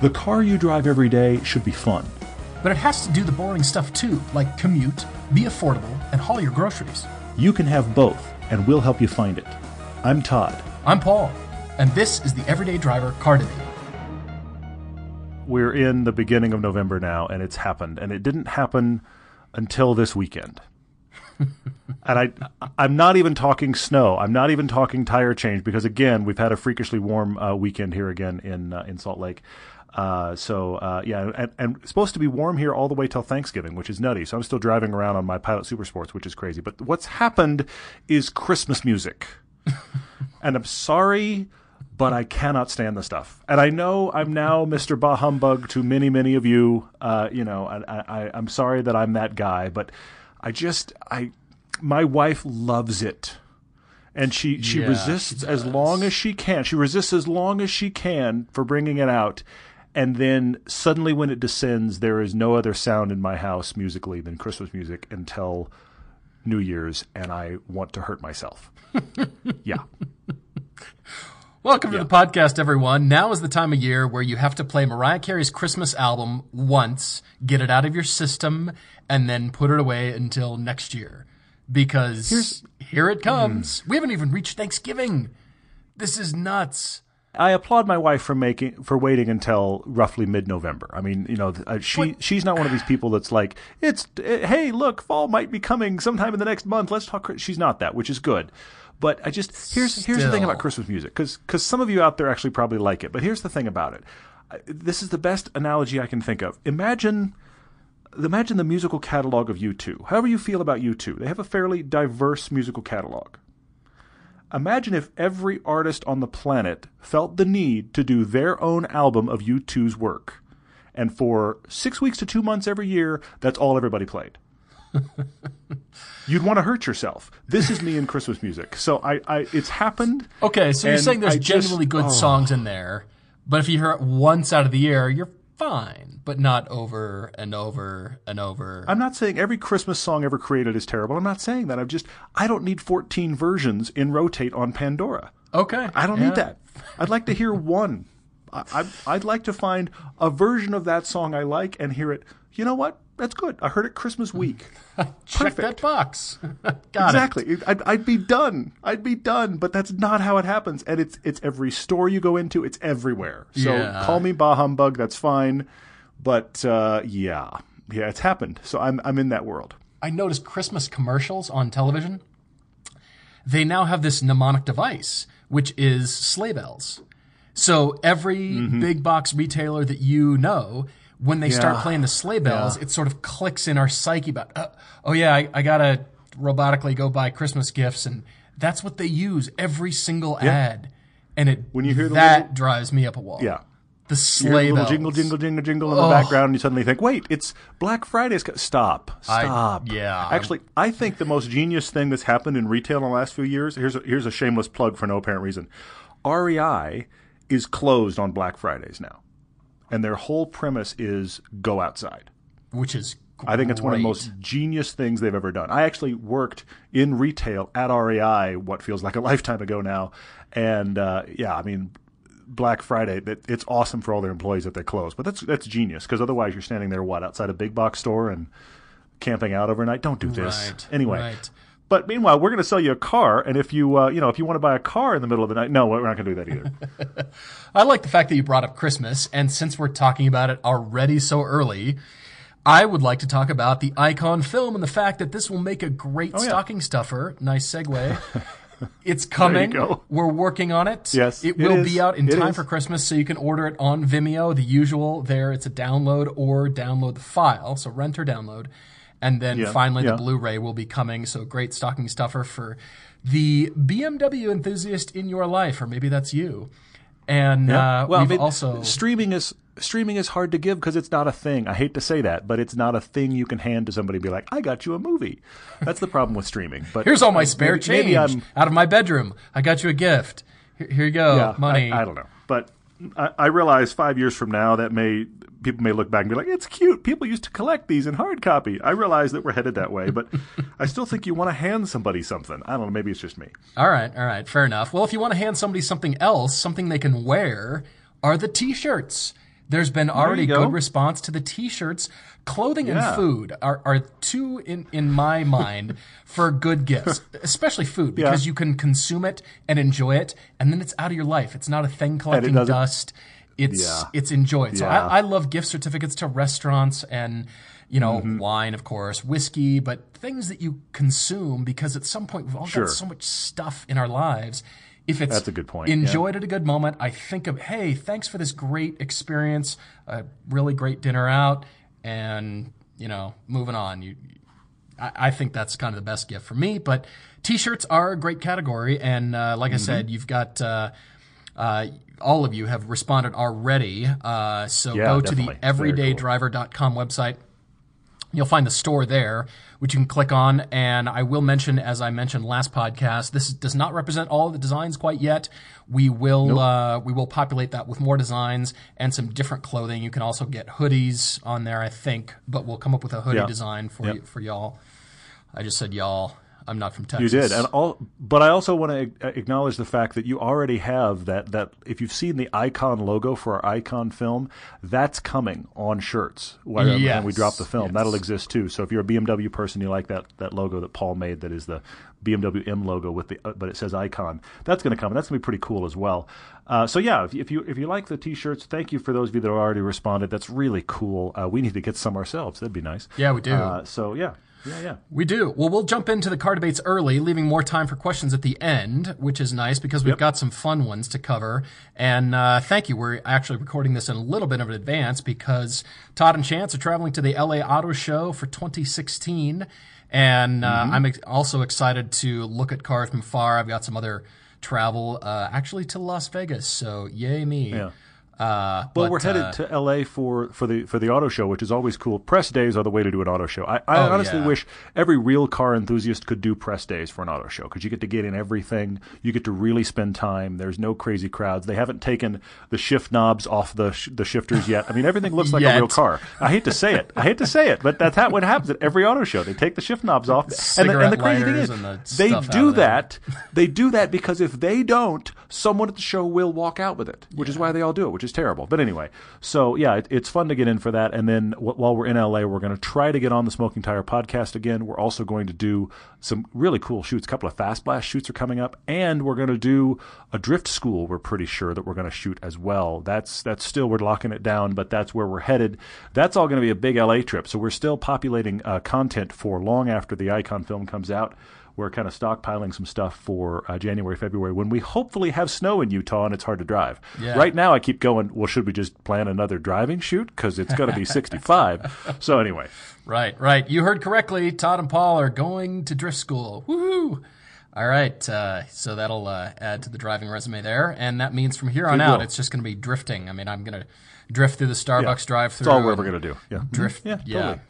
The car you drive every day should be fun. But it has to do the boring stuff too, like commute, be affordable, and haul your groceries. You can have both, and we'll help you find it. I'm Todd. I'm Paul, and this is the Everyday Driver Car Debate. We're in the beginning of November now, and it's happened, and it didn't happen until this weekend. and I, I'm not even talking snow. I'm not even talking tire change because again, we've had a freakishly warm uh, weekend here again in uh, in Salt Lake. Uh, so uh, yeah, and, and it's supposed to be warm here all the way till Thanksgiving, which is nutty. So I'm still driving around on my Pilot Super Sports, which is crazy. But what's happened is Christmas music, and I'm sorry, but I cannot stand the stuff. And I know I'm now Mr. Bah Humbug to many, many of you. Uh, you know, I, I, I'm sorry that I'm that guy, but I just I my wife loves it. And she, she Yeah, resists she as long as she can. She resists as long as she can for bringing it out. And then suddenly, when it descends, there is no other sound in my house musically than Christmas music until New Year's, and I want to hurt myself. yeah. Welcome to the podcast, everyone. Now is the time of year where you have to play Mariah Carey's Christmas album once, get it out of your system, and then put it away until next year. Because here it comes. We haven't even reached Thanksgiving. This is nuts. I applaud my wife for making for waiting until roughly mid-November. I mean, you know, uh, she she's not one of these people that's like, it's uh, hey, look, fall might be coming sometime in the next month. Let's talk. She's not that, which is good. But I just here's here's the thing about Christmas music because because some of you out there actually probably like it. But here's the thing about it. This is the best analogy I can think of. Imagine imagine the musical catalog of U2. However you feel about U2, they have a fairly diverse musical catalog. Imagine if every artist on the planet felt the need to do their own album of U2's work. And for six weeks to two months every year, that's all everybody played. You'd want to hurt yourself. This is me in Christmas music. So I, I it's happened. Okay, so you're saying there's I just- genuinely good oh. songs in there, but if you hear it once out of the year, you're fine, but not over and over and over. I'm not saying every Christmas song ever created is terrible. I'm not saying that. I'm just I don't need 14 versions in rotate on Pandora. okay. I don't yeah. need that. I'd like to hear one. I, I, I'd like to find a version of that song I like and hear it. You know what? That's good. I heard it Christmas week. Check that box. Got it. exactly. I'd, I'd be done. I'd be done. But that's not how it happens. And it's it's every store you go into. It's everywhere. So Yeah. call me bah humbug. That's fine. But uh, yeah, yeah, it's happened. So I'm I'm in that world. I noticed Christmas commercials on television. They now have this mnemonic device, which is sleigh bells. So every Mm-hmm. big box retailer that you know, when they start playing the sleigh bells, it sort of clicks in our psyche about, uh, oh yeah, I, I gotta robotically go buy Christmas gifts, and that's what they use every single ad. And it When you hear that little- drives me up a wall. Yeah. the You sleigh little bells. jingle, jingle, jingle, jingle in the background, and you suddenly think, "Wait, it's Black Friday's." co-" Stop, I- stop. yeah. Actually, I think the most genius thing that's happened in retail in the last few years. Here's a, here's a shameless plug for no apparent reason. REI is closed on Black Fridays now, and their whole premise is go outside. which is I think it's one of the most genius things they've ever done. I actually worked in retail at REI what feels like a lifetime ago now, and uh, yeah, I mean, Black Friday, that it's awesome for all their employees that they close, but that's that's genius because otherwise you're standing there what outside a big box store and camping out overnight. Don't do this Right, anyway. right. But meanwhile, we're going to sell you a car, and if you uh, you know if you want to buy a car in the middle of the night, no, we're not going to do that either. I like the fact that you brought up Christmas, and since we're talking about it already so early, I would like to talk about the Icon film and the fact that this will make a great Oh, yeah. stocking stuffer. Nice segue. It's coming. We're working on it. Yes, it it will is. be out in It time is. for Christmas, so you can order it on Vimeo. The usual there, it's a download or download the file, so rent or download. And then Yeah, finally, yeah. the Blu-ray will be coming. So great stocking stuffer for the BMW enthusiast in your life, or maybe that's you. And uh, well, I mean, also streaming is streaming is hard to give because it's not a thing. I hate to say that, but it's not a thing you can hand to somebody and be like, "I got you a movie." That's the problem with streaming. But Here's all my spare maybe, change Maybe out of my bedroom. I got you a gift. Here, here you go, yeah, money. I, I don't know, but I, I realize five years from now that may people may look back and be like, "It's cute. People used to collect these in hard copy." I realize that we're headed that way, but I still think you want to hand somebody something. I don't know. Maybe it's just me. All right, all right, fair enough. Well, if you want to hand somebody something else, something they can wear, are the T-shirts. There's been already go. good response to the t-shirts. Clothing Yeah. and food are, are two in, in my mind for good gifts, especially food because Yeah. you can consume it and enjoy it and then it's out of your life. It's not a thing collecting dust. It's Yeah. it's enjoyed. So Yeah. I, I love gift certificates to restaurants and you know Mm-hmm. wine, of course, whiskey, but things that you consume because at some point we've all Sure. got so much stuff in our lives. If it's That's a good point, yeah. enjoyed at a good moment, I think of hey, thanks for this great experience, a really great dinner out, and you know moving on. You I, I think that's kind of the best gift for me. But t-shirts are a great category, and uh, like I Mm-hmm. said, you've got. Uh, uh, all of you have responded already. Uh, so Yeah, go to the definitely. Very cool. everydaydriver.com website. You'll find the store there, which you can click on. And I will mention, as I mentioned last podcast, this does not represent all the designs quite yet. We will uh, we will populate that with more designs and some different clothing. You can also get hoodies on there, I think, but we'll come up with a hoodie Yeah. design for Yep. you, for y'all. I just said y'all. I'm not from Texas. You did, and all, but I also want to acknowledge the fact that you already have that. That if you've seen the Icon logo for our Icon film, that's coming on shirts when, when we drop the film. yes. That'll exist too. So if you're a BMW person, you like that that logo that Paul made, that is the BMW M logo with the, uh, but it says Icon. That's going to come. and That's going to be pretty cool as well. Uh, so yeah, if, you- if you if you like the T-shirts, thank you for those of you that already responded. That's really cool. Uh, we need to get some ourselves. That'd be nice. Yeah, we do. Uh, so yeah, yeah, yeah. We do. Well, we'll jump into the car debates early, leaving more time for questions at the end, which is nice because we've got some fun ones to cover. And uh, thank you. We're actually recording this in a little bit of an advance because Todd and Chance are traveling to the LA Auto Show for 2016. And uh, I'm ex- also excited to look at cars from far. I've got some other travel, uh, actually to Las Vegas. So yay me. Yeah. Uh, Well, but, we're headed uh, to LA for, for the for the auto show, which is always cool. Press days are the way to do an auto show. I, I Oh, honestly yeah. wish every real car enthusiast could do press days for an auto show because you get to get in everything. You get to really spend time. There's no crazy crowds. They haven't taken the shift knobs off the sh- the shifters yet. I mean, everything looks like a real car. I hate to say it. I hate to say it, but that's how what happens at every auto show. They take the shift knobs off, and the, and the crazy thing is, the they do that. They do that because if they don't, someone at the show will walk out with it, which is why they all do it, which is terrible. But anyway, so yeah, it, it's fun to get in for that. And then w- while we're in LA, we're going to try to get on the Smoking Tire podcast again. We're also going to do some really cool shoots. A couple of fast blast shoots are coming up, and we're going to do a drift school. We're pretty sure that we're going to shoot as well. That's that's still we're locking it down, but that's where we're headed. That's all going to be a big LA trip. So we're still populating uh, content for long after the Icon film comes out we're kind of stockpiling some stuff for uh, January, February when we hopefully have snow in Utah and it's hard to drive. Yeah. Right now, I keep going. Well, should we just plan another driving shoot because it's going to be 65? So anyway, Right, right. You heard correctly. Todd and Paul are going to drift school. Woohoo! All right, uh, so that'll uh, add to the driving resume there, and that means from here on It out, will. it's just going to be drifting. I mean, I'm going to drift through the Starbucks drive-through. that's all we're ever going to do. Yeah, Drift, Yeah, yeah, totally.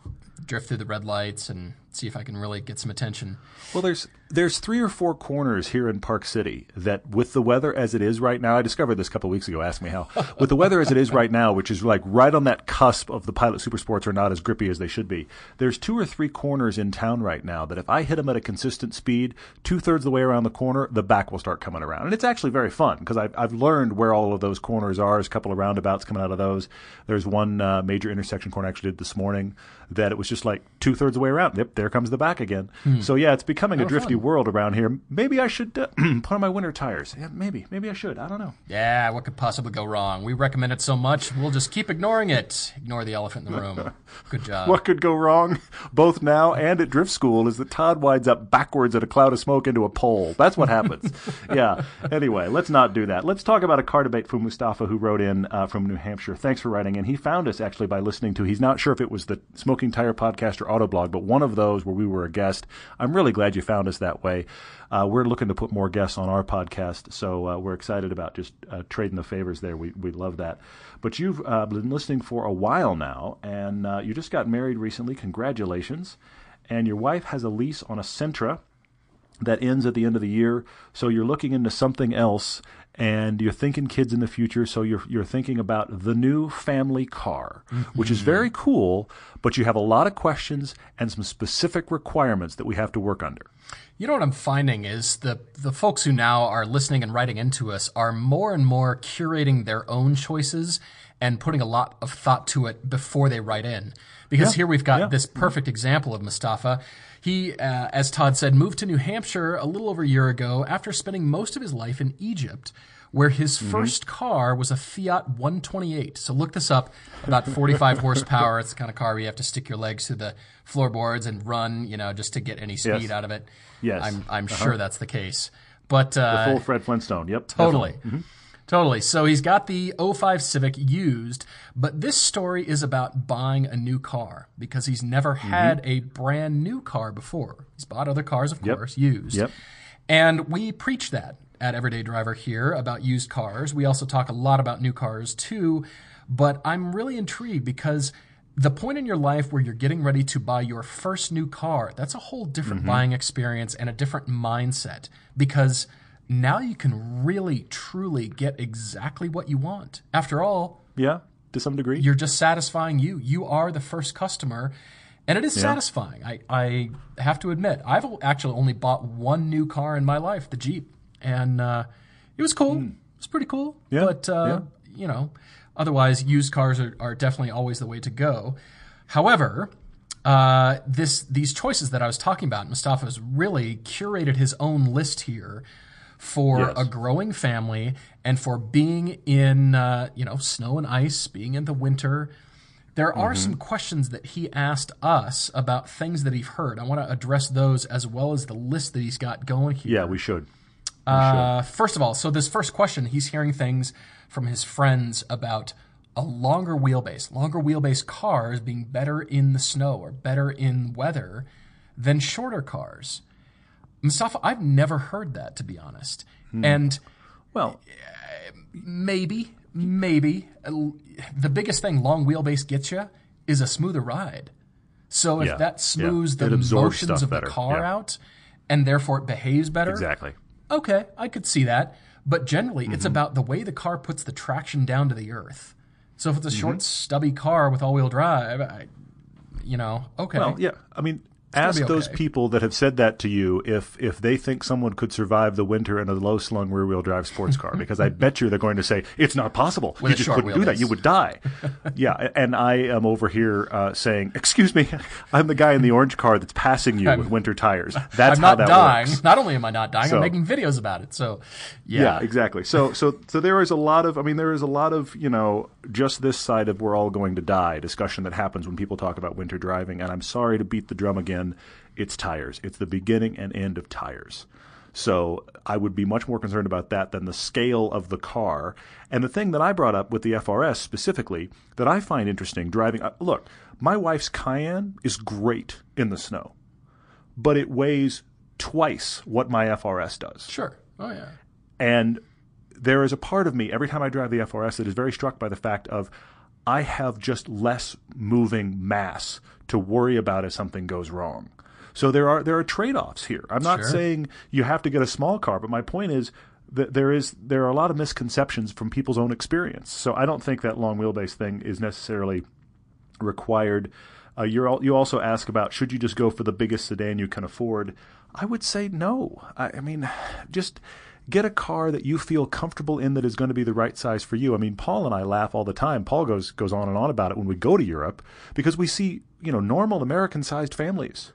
drift through the red lights and see if I can really get some attention. Well, there's there's three or four corners here in Park City that, with the weather as it is right now, I discovered this a couple of weeks ago. Ask me how. with the weather as it is right now, which is like right on that cusp of the Pilot Super Sports are not as grippy as they should be. There's two or three corners in town right now that if I hit them at a consistent speed, two thirds of the way around the corner, the back will start coming around, and it's actually very fun because I've I've learned where all of those corners are. There's a couple of roundabouts coming out of those. There's one uh, major intersection corner I actually did this morning that it was just like two thirds of the way around. Yep, there comes the back again. So yeah, it's becoming a drifty fun. world around here. Maybe I should uh, put on my winter tires. Yeah, maybe, maybe I should. I don't know. Yeah, what could possibly go wrong? We recommend it so much, we'll just keep ignoring it. Ignore the elephant in the room. Good job. What could go wrong, both now and at drift school, is that Todd winds up backwards at a cloud of smoke into a pole. That's what happens. yeah. Anyway, let's not do that. Let's talk about a car debate from Mustafa, who wrote in uh, from New Hampshire. Thanks for writing in. He found us actually by listening to. He's not sure if it was the Smoking Tire podcast or Autoblog, but one of those where we were a guest. I'm really glad you found us that way. Uh, we're looking to put more guests on our podcast, so uh, we're excited about just uh, trading the favors there. We we love that. But you've uh, been listening for a while now, and uh, you just got married recently. Congratulations! And your wife has a lease on a Sentra that ends at the end of the year. So you're looking into something else, and you're thinking kids in the future. So you're you're thinking about the new family car, which is mm-hmm. very cool. But you have a lot of questions and some specific requirements that we have to work under. You know what I'm finding is the the folks who now are listening and writing into us are more and more curating their own choices and putting a lot of thought to it before they write in. Because Yeah, here we've got yeah. this perfect example of Mustafa. He, uh, as Todd said, moved to New Hampshire a little over a year ago after spending most of his life in Egypt, where his Mm-hmm. first car was a Fiat 128. So look this up. About 45 horsepower. It's the kind of car where you have to stick your legs through the floorboards and run, you know, just to get any speed Yes. out of it. Yes. I'm, I'm sure that's the case. But uh, Full Fred Flintstone. Yep. Totally. definitely. Totally. So he's got the 05 Civic used, but this story is about buying a new car because he's never Mm-hmm. had a brand new car before. He's bought other cars, of course, used. Yep. And we preach that at Everyday Driver here about used cars. We also talk a lot about new cars too, but I'm really intrigued because the point in your life where you're getting ready to buy your first new car, that's a whole different buying experience and a different mindset because now you can really truly get exactly what you want. After all, Yeah. To some degree. you're just satisfying you. You are the first customer, and it is satisfying. I, I have to admit, I've actually only bought one new car in my life, the Jeep, and uh, it was cool. It was pretty cool. Yeah, But uh, you know, otherwise, used cars are, are definitely always the way to go. However. Uh, this these choices that I was talking about, Mustafa has really curated his own list here for Yes. a growing family and for being in uh, you know snow and ice, being in the winter. There are Mm-hmm. some questions that he asked us about things that he's heard. I want to address those as well as the list that he's got going here. yeah, we should. Uh, first of all, so this first question, he's hearing things from his friends about a longer wheelbase, longer wheelbase cars being better in the snow or better in weather than shorter cars. Mustafa, I've never heard that to be honest. And Well, maybe, maybe uh, the biggest thing long wheelbase gets you is a smoother ride. So if Yeah, that yeah. smooths the motions of the car yeah. out, and therefore it behaves better, exactly. okay, I could see that. But generally, Mm-hmm. it's about the way the car puts the traction down to the earth. So if it's a Mm-hmm. short, stubby car with all-wheel drive, I, you know, okay, Well, yeah. I mean, ask be those people that have said that to you if if they think someone could survive the winter in a low slung rear wheel drive sports car, because I bet you they're going to say it's not possible. With you just couldn't do that. You would die. yeah, and I am over here uh, saying, "Excuse me, I'm the guy in the orange car that's passing you with winter tires." That's I'm not that dying. works. Not only am I not dying, So- I'm making videos about it. So, yeah, Yeah, exactly. So, so, so there is a lot of, I mean, there is a lot of, you know, just this side of we're all going to die discussion that happens when people talk about winter driving. And I'm sorry to beat the drum again. It's tires. It's the beginning and end of tires. So I would be much more concerned about that than the scale of the car. And the thing that I brought up with the FRS specifically that I find interesting driving, uh, look, my wife's Cayenne is great in the snow, but it weighs twice what my FRS does. sure, oh yeah, And there is a part of me every time I drive the FRS that is very struck by the fact of I have just less moving mass to worry about if something goes wrong. So there are there are trade-offs here. I'm not Sure. saying you have to get a small car, but my point is that there is there are a lot of misconceptions from people's own experience. So I don't think that long wheelbase thing is necessarily required. Uh, you're you also ask about should you just go for the biggest sedan you can afford? I would say no. I, I mean, just get a car that you feel comfortable in that is going to be the right size for you. I mean, Paul and I laugh all the time. Paul goes goes on and on about it when we go to Europe because we see you know normal American sized families,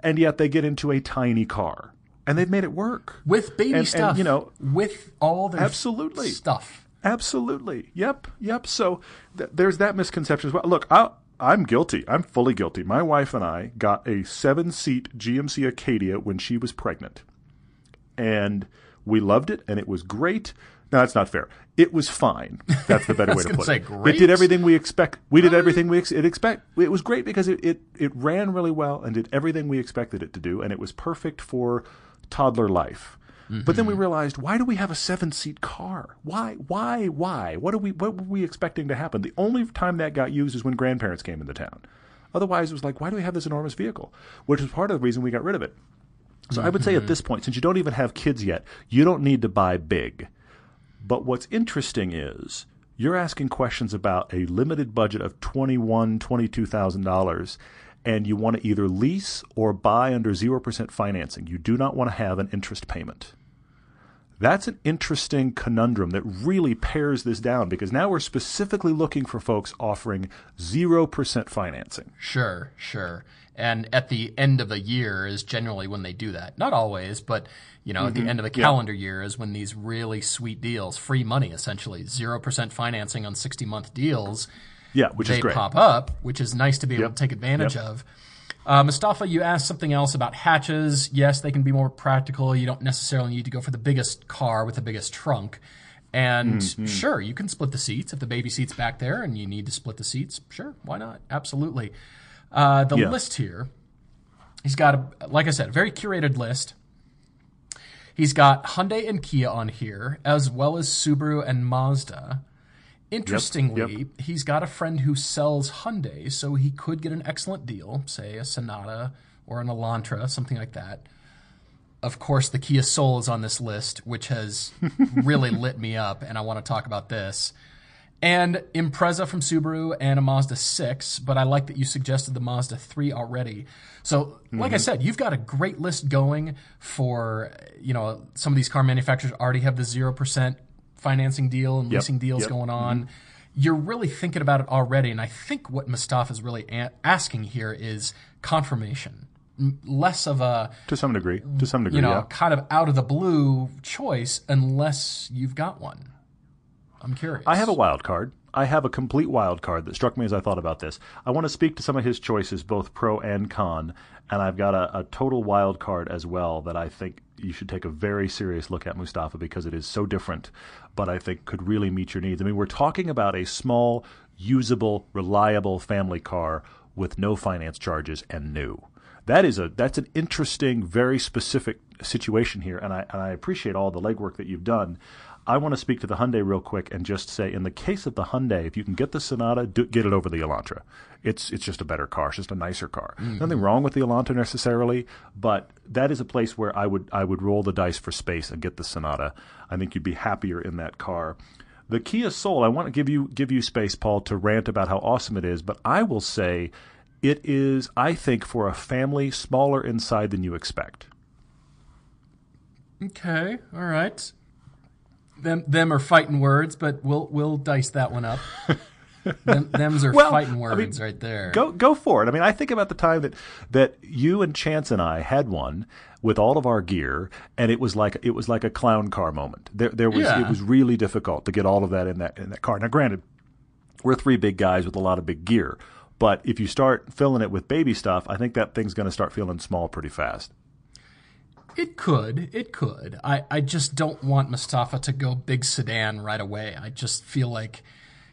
and yet they get into a tiny car and they've made it work. with baby And- and, stuff, you know, with all the absolutely. stuff. Absolutely. Yep. Yep. So th- there's that misconception as well. Look, I, I'm guilty. I'm fully guilty. My wife and I got a seven seat GMC Acadia when she was pregnant. And we loved it and it was great. No, that's not fair. It was fine. That's the better way to put say it. great. It did everything we expect. We did everything we ex- it expect. It was great because it, it it ran really well and did everything we expected it to do, and it was perfect for toddler life. But then we Mm-hmm. realized, why do we have a seven seat car? Why? Why? Why? What are we? What were we expecting to happen? The only time that got used is when grandparents came into town. Otherwise, it was like, why do we have this enormous vehicle? Which is part of the reason we got rid of it. So I would say at mm-hmm. this point, since you don't even have kids yet, you don't need to buy big. But what's interesting is you're asking questions about a limited budget of twenty-one, twenty-two thousand dollars, and you want to either lease or buy under zero percent financing. You do not want to have an interest payment. That's an interesting conundrum that really pares this down because now we're specifically looking for folks offering 0% financing. Sure, sure. And at the end of the year is generally when they do that. Not always, but you know, mm-hmm. at the mm-hmm. end of the calendar yeah. year is when these really sweet deals, free money essentially, 0% financing on 60 month deals. Yeah, which is great. pop up, which is nice to be able to take advantage yep. of. Uh, Mustafa, you asked something else about hatches. Yes, they can be more practical. You don't necessarily need to go for the biggest car with the biggest trunk. And mm-hmm. sure, you can split the seats if the baby seat's back there and you need to split the seats. Sure, why not? Absolutely. Uh, the yeah. list here, he's got, a, like I said, a very curated list. He's got Hyundai and Kia on here, as well as Subaru and Mazda. Interestingly, yep, yep. he's got a friend who sells Hyundai, so he could get an excellent deal, say a Sonata or an Elantra, something like that. Of course, the Kia Soul is on this list, which has really lit me up, and I want to talk about this. And Impreza from Subaru and a Mazda 6, but I like that you suggested the Mazda 3 already. So, like mm-hmm. I said, you've got a great list going for, you know, some of these car manufacturers already have the 0% financing deal and yep. leasing deals yep. going on. Mm-hmm. You're really thinking about it already. And I think what Mustafa is really a- asking here is confirmation. Less of a to some degree, to some degree, you know, yeah. kind of out of the blue choice, unless you've got one. I'm curious. I have a wild card. I have a complete wild card that struck me as I thought about this. I want to speak to some of his choices, both pro and con, and I've got a, a total wild card as well that I think you should take a very serious look at Mustafa because it is so different, but I think could really meet your needs. I mean, we're talking about a small, usable, reliable family car with no finance charges and new. That is a that's an interesting, very specific situation here, and I and I appreciate all the legwork that you've done. I want to speak to the Hyundai real quick and just say, in the case of the Hyundai, if you can get the Sonata, do, get it over the Elantra. It's it's just a better car. It's just a nicer car. Mm-hmm. Nothing wrong with the Elantra necessarily, but that is a place where I would I would roll the dice for space and get the Sonata. I think you'd be happier in that car. The Kia Soul, I want to give you give you space, Paul, to rant about how awesome it is, but I will say it is, I think, for a family smaller inside than you expect. Okay, all right them them are fighting words, but we'll we'll dice that one up. them, them's are well, fighting words I mean, right there. Go go for it. I mean, I think about the time that that you and Chance and I had one with all of our gear, and it was like it was like a clown car moment. There there was yeah. it was really difficult to get all of that in that in that car. Now, granted, we're three big guys with a lot of big gear, but if you start filling it with baby stuff, I think that thing's going to start feeling small pretty fast. It could. It could. I, I just don't want Mustafa to go big sedan right away. I just feel like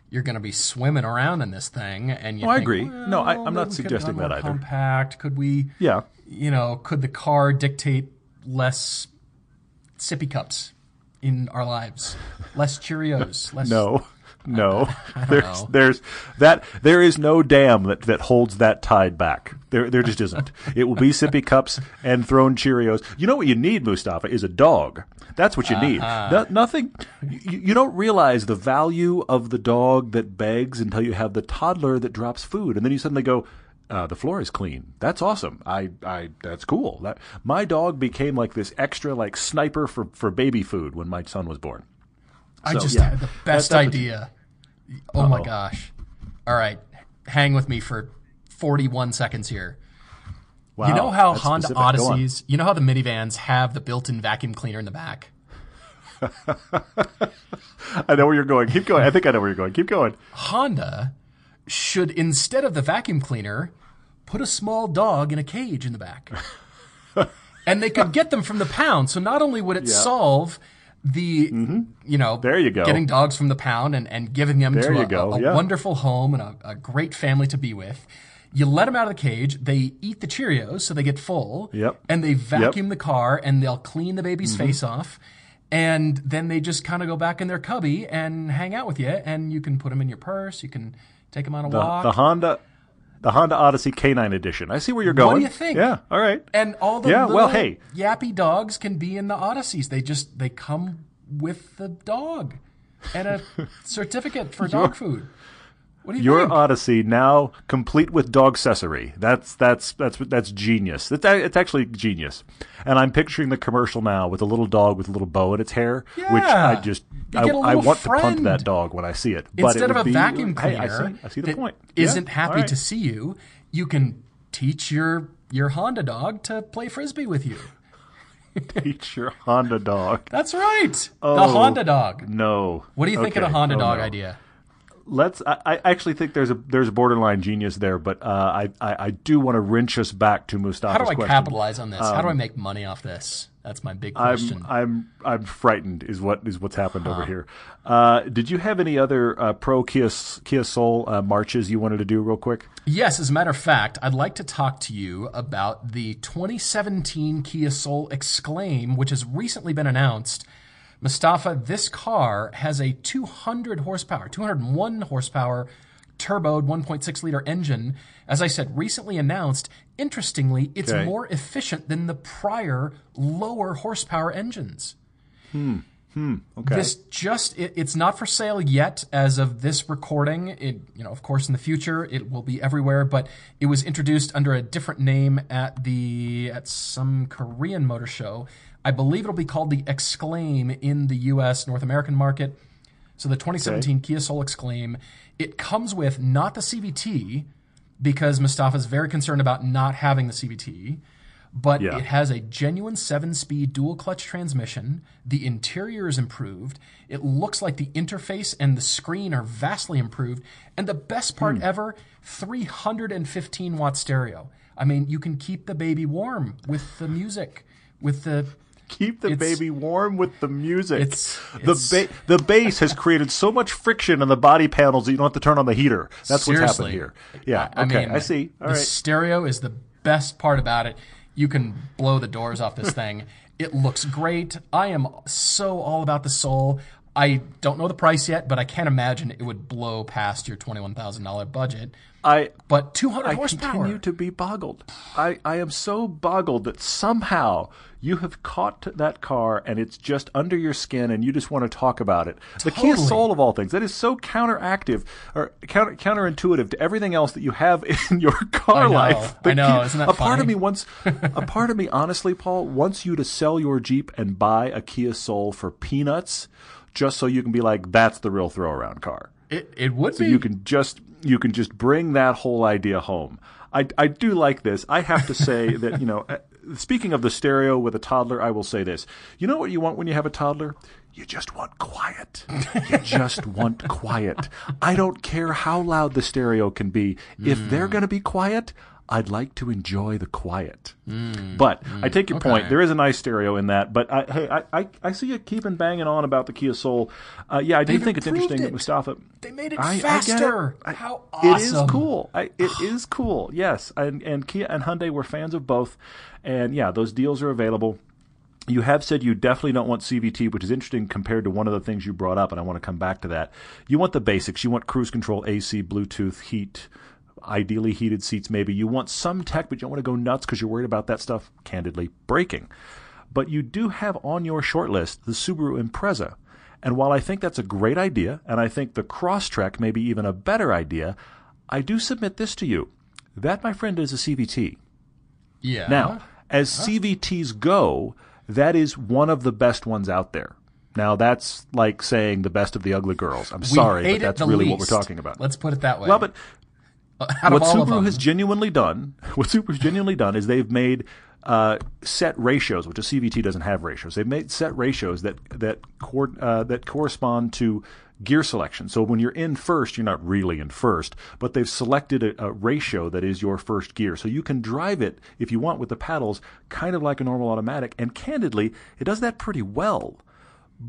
you're going to be swimming around in this thing. And you oh, think, I agree. Well, no, I, am not suggesting that either. Compact. Could we? Yeah. You know, could the car dictate less sippy cups in our lives? Less Cheerios. Less. no. No, there's there's that there is no dam that, that holds that tide back. There there just isn't. it will be sippy cups and thrown Cheerios. You know what you need, Mustafa, is a dog. That's what you need. Uh-huh. No, nothing. You, you don't realize the value of the dog that begs until you have the toddler that drops food, and then you suddenly go. Uh, the floor is clean. That's awesome. I, I, that's cool. That my dog became like this extra like sniper for for baby food when my son was born. I just yeah, had the best idea. Oh Uh-oh. my gosh. All right. Hang with me for 41 seconds here. Wow, you know how Honda specific. Odysseys, you know how the minivans have the built-in vacuum cleaner in the back? I know where you're going. Keep going. I think I know where you're going. Keep going. Honda should instead of the vacuum cleaner put a small dog in a cage in the back. and they could get them from the pound. So not only would it yeah. solve the mm-hmm. you know there you go getting dogs from the pound and, and giving them there to a, a, a yeah. wonderful home and a, a, great family to be with you let them out of the cage they eat the cheerios so they get full yep. and they vacuum yep. the car and they'll clean the baby's mm-hmm. face off and then they just kind of go back in their cubby and hang out with you and you can put them in your purse you can take them on a the, walk the honda the Honda Odyssey Canine Edition. I see where you're going. What do you think? Yeah, all right. And all the yeah, well, hey. yappy dogs can be in the Odysseys. They just they come with the dog and a certificate for dog food. You Your think? Odyssey now complete with dog accessory. That's that's that's that's genius. It's it's actually genius. And I'm picturing the commercial now with a little dog with a little bow in its hair, which I just You I, I want to punt that dog when I see it. But Instead it of a be- vacuum hey, cleaner I see, I see the point. isn't Yeah, happy right. to see you, you can teach your your Honda dog to play frisbee with you. teach your Honda dog. That's right. the Oh. Honda dog. No. What do you think of the Honda Oh, dog no. idea? Let's. I, I actually think there's a there's a borderline genius there, but uh, I, I I do want to wrench us back to Mustafa's How do I question. capitalize on this? How do I make money off this? That's my big question. I'm I'm I'm frightened. Is what is what's happened over here. Uh, did you have any other uh, pro Kia Kia Soul uh, marches you wanted to do real quick? Yes, as a matter of fact, I'd like to talk to you about the 2017 Kia Soul Exclaim, which has recently been announced. Mustafa, this car has a 200 horsepower, 201 horsepower turboed 1.6 liter engine. As I said, recently announced. Interestingly, it's Okay. more efficient than the prior lower horsepower engines. Hmm. Hmm. Okay. This just it, it's not for sale yet as of this recording. It you know, of course in the future it will be everywhere, but it was introduced under a different name at the at some Korean motor show. I believe it'll be called the Exclaim in the US North American market. So the 2017 Kia Soul Exclaim, it comes with not the CVT because Mustafa is very concerned about not having the CVT, but Yeah. it has a genuine seven-speed dual clutch transmission. The interior is improved. It looks like the interface and the screen are vastly improved. And the best part hmm. ever, 315 watt stereo. I mean, you can keep the baby warm with the music, with the Keep the it's- baby warm with the music. It's- the it's- ba- the bass has created so much friction in the body panels that you don't have to turn on the heater. That's what's happened here. Yeah. I okay. mean, I see. All the right. stereo is the best part about it. You can blow the doors off this thing. It looks great. I am so all about the soul. I don't know the price yet, but I can't imagine it would blow past your twenty-one thousand dollar budget. I But two hundred horsepower. I continue to be boggled. I, I am so boggled that somehow you have caught that car and it's just under your skin and you just want to talk about it. The Kia Totally. Soul of all things that is so counteractive or counter, counterintuitive to everything else that you have in your car I know. life. I know. Kia- Isn't that a part of me wants a part of me honestly, Paul, wants you to sell your Jeep and buy a Kia Soul for peanuts just so you can be like that's the real throw around car it, it would so be. So you can just you can just bring that whole idea home. I, I do like this. I have to say that you know, uh, speaking of the stereo with a toddler, I will say this. You know what you want when you have a toddler? You just want quiet. You just want quiet. I don't care how loud the stereo can be. If they're going to be quiet, I'd like to enjoy the quiet. But I take your point. There is a nice stereo in that. But I, hey, I, I, I see you keeping banging on about the Kia Soul. Uh, yeah, I do They've think it's interesting that. Mustafa. They made it I- I it. faster. I- How It is cool. I, it is cool. Yes, and and Kia and Hyundai were fans of both, and yeah, those deals are available. You have said you definitely don't want CVT, which is interesting compared to one of the things you brought up, and I want to come back to that. You want the basics. You want cruise control, AC, Bluetooth, heat, ideally heated seats, maybe. You want some tech, but you don't want to go nuts because you're worried about that stuff, candidly, breaking. But you do have on your short list the Subaru Impreza. And while I think that's a great idea, and I think the Crosstrek may be even a better idea, I do submit this to you. That, my friend, is a CVT. Yeah. Now, as uh-huh. CVTs go, that is one of the best ones out there. Now, that's like saying the best of the ugly girls. I'm We sorry, but that's really what we're talking about. Let's put it that way. well, but Out what of all of Subaru has genuinely done, what Subaru's genuinely done is they've made uh, set ratios, which a CVT doesn't have ratios. They've made set ratios that that cor- uh, that correspond to gear selection. So when you're in first, you're not really in first, but they've selected a, a ratio that is your first gear. So you can drive it if you want with the paddles, kind of like a normal automatic. And candidly, it does that pretty well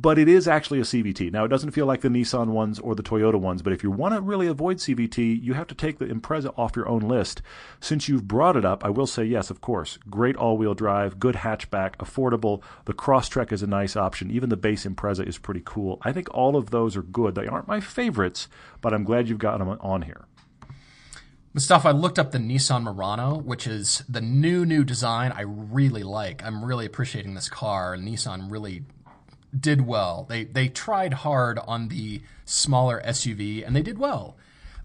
but it is actually a CVT. Now, it doesn't feel like the Nissan ones or the Toyota ones, but if you want to really avoid CVT, you have to take the Impreza off your own list. Since you've brought it up, I will say yes, of course. Great all wheel drive, good hatchback, affordable. The Crosstrek is a nice option. Even the base Impreza is pretty cool. I think all of those are good. They aren't my favorites, but I'm glad you've got them on here. Mustafa, I looked up the Nissan Murano, which is the new, new design I really like. I'm really appreciating this car. Nissan really did well. They they tried hard on the smaller SUV and they did well.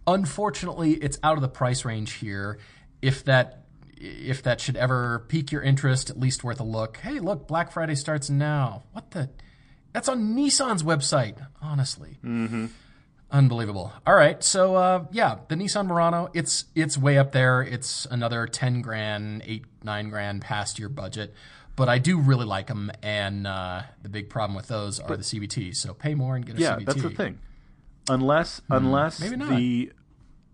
Unfortunately, it's out of the price range here. If that if that should ever pique your interest, at least worth a look. Hey, look, Black Friday starts now. What the? That's on Nissan's website. Honestly, Mm-hmm. unbelievable. All right, so uh, yeah, the Nissan Murano. It's it's way up there. It's another ten grand, eight nine grand past your budget. But I do really like them, and uh, the big problem with those are the CVTs. So pay more and get a Yeah, CVT. that's the thing. Unless unless Hmm, maybe not. the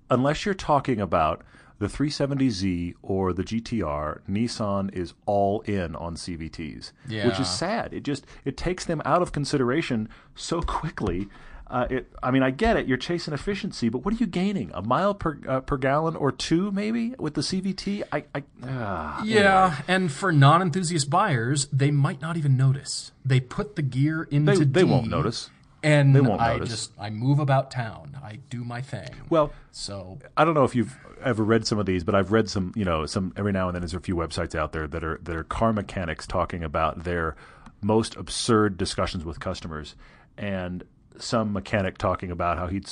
unless you're talking about the 370Z or the GTR, Nissan is all in on CVTs, which is sad. It just it takes them out of consideration so quickly. Uh, it, I mean, I get it. You're chasing efficiency, but what are you gaining? A mile per uh, per gallon or two, maybe, with the CVT? I, I ah, Yeah, and for non-enthusiast buyers, they might not even notice. They put the gear into they, they D, won't notice. and They won't I notice. just I move about town. I do my thing. Well, so I don't know if you've ever read some of these, but I've read some. You know, some every now and then there's a few websites out there that are that are car mechanics talking about their most absurd discussions with customers, and some mechanic talking about how he'd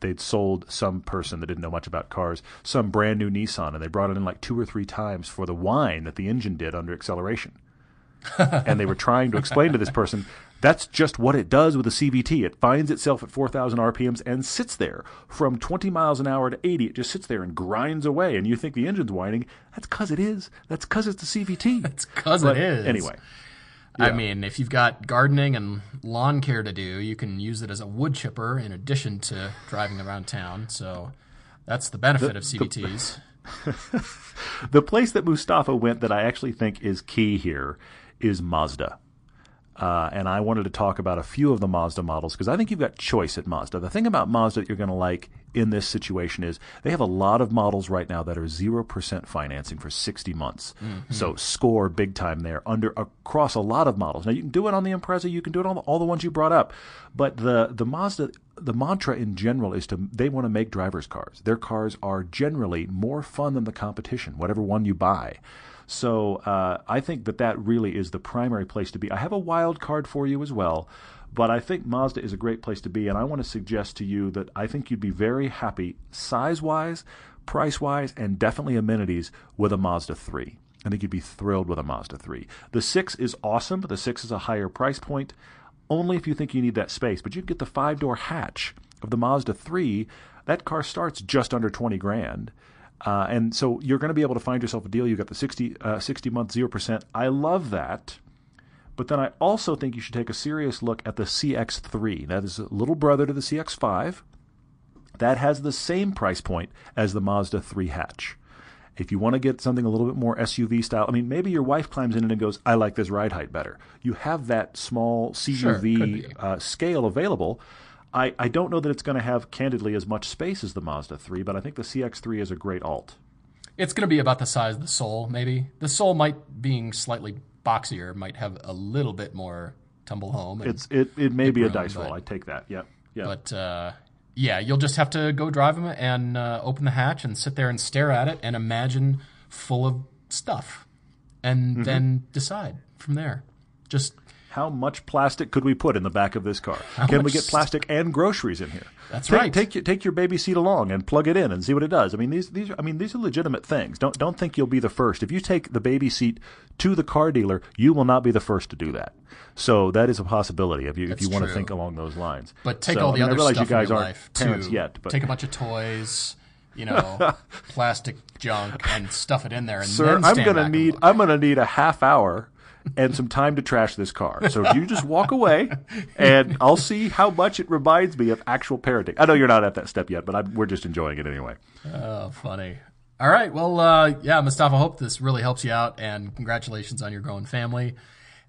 they'd sold some person that didn't know much about cars some brand new Nissan, and they brought it in like two or three times for the whine that the engine did under acceleration. and they were trying to explain to this person that's just what it does with a CVT. It finds itself at 4,000 RPMs and sits there from 20 miles an hour to 80. It just sits there and grinds away. And you think the engine's whining. That's because it is. That's because it's the CVT. it's cuz it is Anyway, I mean, if you've got gardening and lawn care to do, you can use it as a wood chipper in addition to driving around town. So that's the benefit of CVTs. the place that Mustafa went that I actually think is key here is Mazda. Uh, and I wanted to talk about a few of the Mazda models because I think you've got choice at Mazda. The thing about Mazda that you're going to like in this situation is they have a lot of models right now that are 0% financing for 60 months. So score big time there under across a lot of models. Now you can do it on the Impreza, you can do it on the, all the ones you brought up. But the the Mazda the mantra in general is to they want to make drivers cars. Their cars are generally more fun than the competition, whatever one you buy. So uh, I think that that really is the primary place to be. I have a wild card for you as well, but I think Mazda is a great place to be, and I want to suggest to you that I think you'd be very happy size wise, price wise, and definitely amenities with a Mazda 3. I think you'd be thrilled with a Mazda 3. The 6 is awesome, but the 6 is a higher price point, only if you think you need that space. But you get the five door hatch of the Mazda 3. That car starts just under 20 grand. Uh, and so you're going to be able to find yourself a deal. You've got the 60, uh, 60 month 0%. I love that. But then I also think you should take a serious look at the CX3. That is a little brother to the CX5. That has the same price point as the Mazda 3 hatch. If you want to get something a little bit more SUV style, I mean, maybe your wife climbs in it and goes, I like this ride height better. You have that small Sure, CUV be. uh, scale available. I, I don't know that it's going to have, candidly, as much space as the Mazda 3, but I think the CX3 is a great alt. It's going to be about the size of the Soul, maybe. The Soul might, being slightly boxier, might have a little bit more tumble home. It's it, it may be a dice but- roll. I take that. Yep. Yeah. But uh, yeah, you'll just have to go drive them and uh, open the hatch and sit there and stare at it and imagine full of stuff, and Mm-hmm. then decide from there. Just How much plastic could we put in the back of this car? Can we get plastic and groceries in here? That's take, right. Take your take your baby seat along and plug it in and see what it does. I mean these these I mean these are legitimate things. Don't don't think you'll be the first. If you take the baby seat to the car dealer, you will not be the first to do that. So that is a possibility if you if you want to think along those lines. but take So, all the I mean, other I realize stuff you guys in your aren't life parents too. yet, but take a bunch of toys, you know, plastic junk, and stuff it in there. And Sir, then I'm gonna need. I'm gonna need a half hour and some time to trash this car. So you just walk away, and I'll see how much it reminds me of actual parenting. I know you're not at that step yet, but I'm, we're just enjoying it anyway. Oh, funny. All right. Well, uh, yeah, Mustafa, hope this really helps you out, and congratulations on your growing family.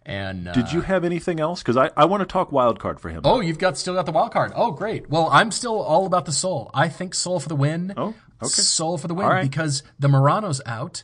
And uh, Did you have anything else? Because I, I want to talk wild card for him. Oh, you've got still got the wild card. Oh, great. Well, I'm still all about the soul. I think soul for the win. Oh, okay. Soul for the win right. because the Murano's out.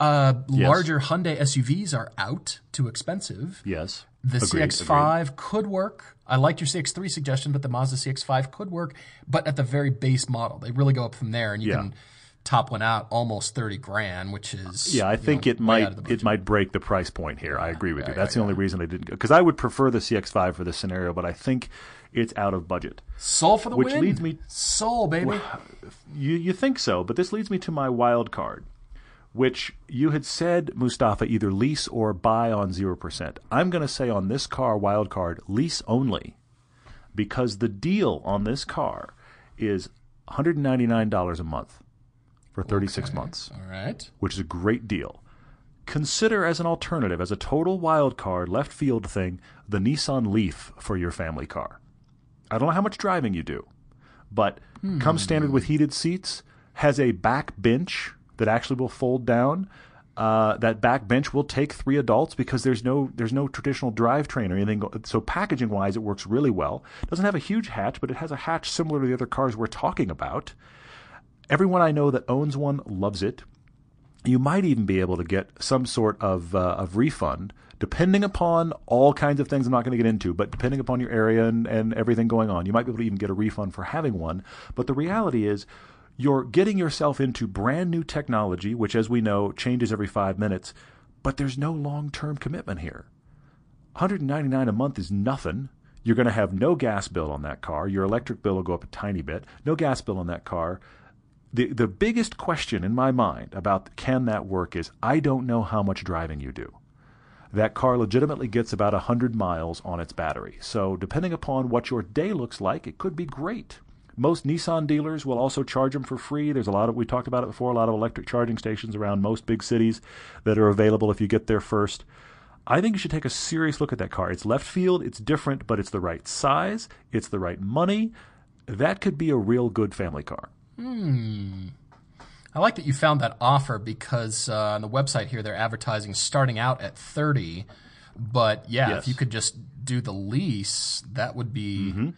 Uh, larger Hyundai SUVs are out, too expensive. yes. The Agreed, CX5 could work. I liked your CX3 suggestion, but the Mazda CX5 could work, but at the very base model. They really go up from there, and you Yeah. can top one out almost 30 grand, which is yeah. I think know, it might it might break the price point here. I agree with you. That's the only reason I didn't go because I would prefer the CX5 for this scenario, but I think it's out of budget. Soul for the which win. leads me Soul, baby. Well, you you think so, but this leads me to my wild card, which you had said Mustafa either lease or buy on zero percent. I'm going to say on this car wild card lease only, because the deal on this car is $199 a month for 36 Okay. months, All right. which is a great deal. Consider as an alternative, as a total wild card, left field thing, the Nissan Leaf for your family car. I don't know how much driving you do, but comes hmm. standard with heated seats, has a back bench that actually will fold down. Uh, that back bench will take three adults because there's no there's no traditional drivetrain or anything. So packaging wise, it works really well. Doesn't have a huge hatch, but it has a hatch similar to the other cars we're talking about. Everyone I know that owns one loves it. You might even be able to get some sort of uh, of refund, depending upon all kinds of things I'm not going to get into, but depending upon your area and, and everything going on, you might be able to even get a refund for having one. But the reality is, you're getting yourself into brand new technology, which, as we know, changes every five minutes, but there's no long term commitment here. 199 a month is nothing. You're going to have no gas bill on that car. Your electric bill will go up a tiny bit. No gas bill on that car. The the biggest question in my mind about can that work is I don't know how much driving you do. That car legitimately gets about 100 miles on its battery. So, depending upon what your day looks like, it could be great. Most Nissan dealers will also charge them for free. There's a lot of, we talked about it before, a lot of electric charging stations around most big cities that are available if you get there first. I think you should take a serious look at that car. It's left field, it's different, but it's the right size, it's the right money. That could be a real good family car. Hmm. I like that you found that offer because uh, on the website here they're advertising starting out at 30 but yeah Yes. if you could just do the lease that would be Mm-hmm.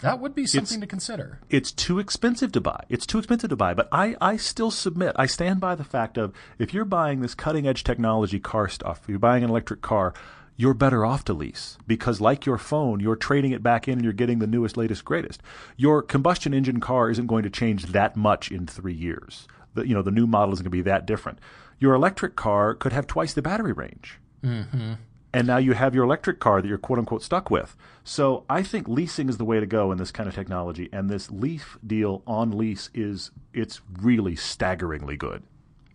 That would be something to consider it's too expensive to buy. It's too expensive to buy. But I, I still submit, I stand by the fact of if you're buying this cutting edge technology car stuff, if you're buying an electric car, you're better off to lease because, like your phone, you're trading it back in and you're getting the newest, latest, greatest. Your combustion engine car isn't going to change that much in three years. The, you know, the new model isn't going to be that different. Your electric car could have twice the battery range mm-hmm. And now you have your electric car that you're quote unquote stuck with. So I think leasing is the way to go in this kind of technology, and this Leaf deal on lease is it's really staggeringly good.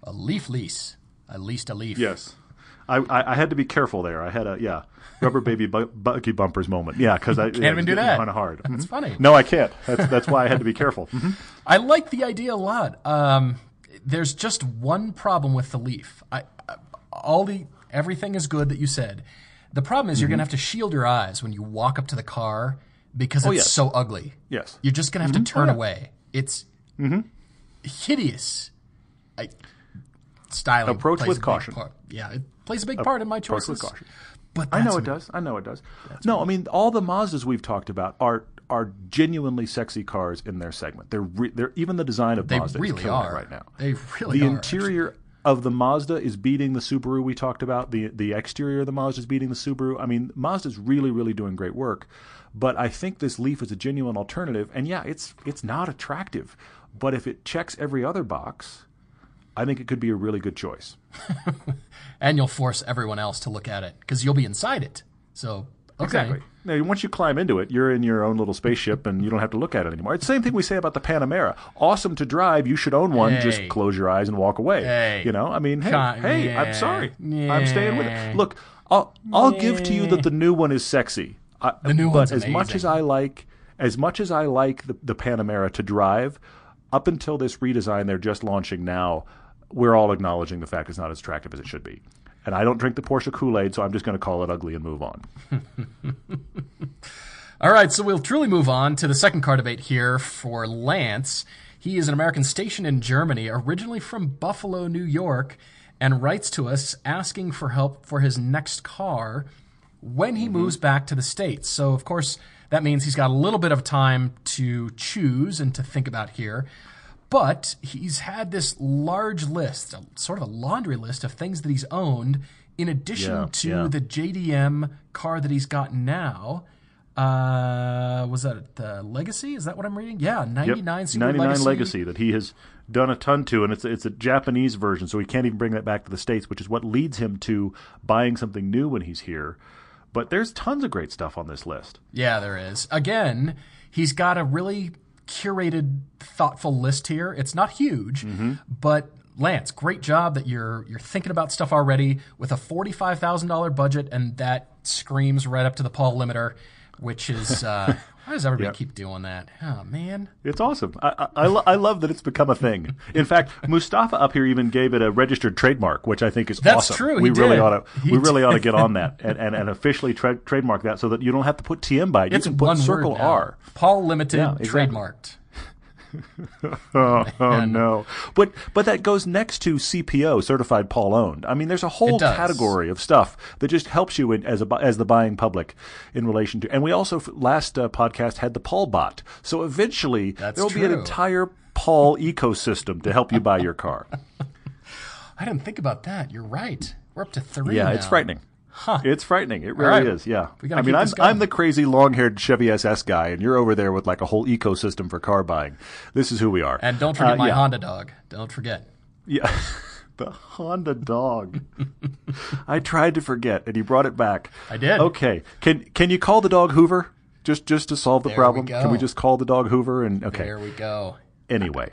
a leaf lease I leased a leaf Yes. I, I, I had to be careful there. I had a yeah rubber baby bu- buggy bumpers moment. Yeah, because I Can't even do that. kind of hard. That's Mhm. funny No, I can't. That's that's why I had to be careful. Mhm. I like the idea a lot. Um, there's just one problem with the Leaf. I, all the everything is good that you said. The problem is you're Mm-hmm. gonna have to shield your eyes when you walk up to the car because it's Oh, yes. so ugly. Yes. You're just gonna have to turn Oh, yeah. away. It's hideous. I, styling Approach with caution. part. Yeah, it plays a big part in my choices. Approach with caution. But I know it does. I know it does. no, I mean all the Mazdas we've talked about are are genuinely sexy cars in their segment. They're re- they're even the design of They Mazda really is killing it are right now. They really are the are. interior of the Mazda is beating the Subaru we talked about. The the exterior of the Mazda is beating the Subaru. I mean, Mazda's really really doing great work. But I think this Leaf is a genuine alternative. And yeah, it's it's not attractive, but if it checks every other box, I think it could be a really good choice. and you'll force everyone else to look at it because you'll be inside it. So okay. Exactly. Now, once you climb into it, you're in your own little spaceship, and you don't have to look at it anymore. It's the same thing we say about the Panamera. Awesome to drive. You should own one. Just close your eyes and walk away. Hey. You know, I mean, hey, Con- hey, yeah. I'm sorry. I'm staying with it. Look, I'll I'll give to you that the new one is sexy. I, The new but one's as much as. I like, as much as I like the, the Panamera to drive, up until this redesign they're just launching now, we're all acknowledging the fact it's not as attractive as it should be. And I don't drink the Porsche Kool Aid, so I'm just going to call it ugly and move on. All right, so we'll truly move on to the second car debate here for Lance. He is an American stationed in Germany, originally from Buffalo, New York, and writes to us asking for help for his next car when he mm-hmm. moves back to the States. So, of course, that means he's got a little bit of time to choose and to think about here. But he's had this large list, a, sort of a laundry list of things that he's owned, in addition Yeah, to yeah. the JDM car that he's got now. Uh, was that the Legacy? Is that what I'm reading? Yeah, 99 yep. Subaru 99 Legacy. Legacy that he has done a ton to, and it's it's a Japanese version, so he can't even bring that back to the states, which is what leads him to buying something new when he's here. But there's tons of great stuff on this list. Yeah, there is. Again, he's got a really curated, thoughtful list here. It's not huge, Mm-hmm. but Lance, great job that you're you're thinking about stuff already with a forty five thousand dollar budget, and that screams right up to the Paul limiter, which is uh, why does everybody Yep. keep doing that? Oh man, It's awesome. I, I, I, lo- I love that it's become a thing. In fact, Mustafa up here even gave it a registered trademark, which I think is That's awesome. true, he We really did. ought to He we really did. ought to get on that and, and, and officially tra- trademark that so that you don't have to put TM by it. it's you can put one circle. R. Paul Limited Yeah, exactly. trademarked. Oh, oh no! But but that goes next to CPO, certified Paul owned. I mean, there's a whole category of stuff that just helps you in, as a as the buying public in relation to. And we also last uh, podcast had the Paul bot. So eventually That's there will be an entire Paul ecosystem to help you buy your car. I didn't think about that. You're right. We're up to three. Yeah, now. it's frightening. It's frightening. It really right. is. Yeah. I mean, I'm. I'm the crazy long-haired Chevy SS guy, and you're over there with like a whole ecosystem for car buying. This is who we are. And don't forget Uh, my yeah. Honda dog. Don't forget. Yeah. the Honda dog. I tried to forget, and you brought it back. I did. Okay. Can can you call the dog Hoover? Just just to solve the There we problem. Can we just call the dog Hoover? And okay. There we go. Anyway.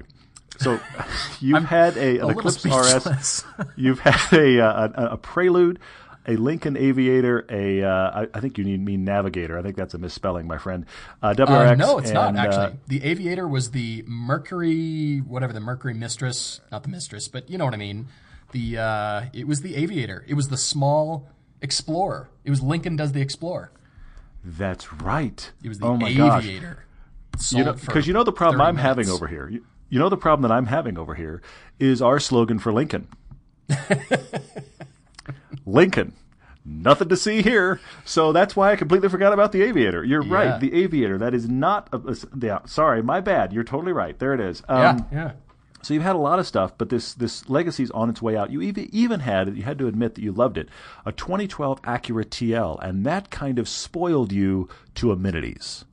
So you've had a, an Eclipse RS. You've had a, a a Prelude, a Lincoln Aviator, a uh, I, I think you need mean Navigator. I think that's a misspelling, my friend. Uh, WRX. Uh, no, it's not actually. uh, the Aviator was the Mercury, whatever the Mercury Mistress, not the Mistress, but you know what I mean. The uh, it was the Aviator. It was the small Explorer. It was Lincoln does the Explorer. that's right. It was the oh my gosh. Aviator. You know, because you know the problem I'm having over here. You, you know the problem that I'm having over here is our slogan for Lincoln. Lincoln, nothing to see here. So that's why I completely forgot about the Aviator. You're Yeah. right, the Aviator. That is not. A, yeah, sorry, my bad. You're totally right. There it is. Yeah, Um, yeah. so you've had a lot of stuff, but this this legacy's on its way out. You even even had you had to admit that you loved it, a 2012 Acura TL, and that kind of spoiled you to amenities.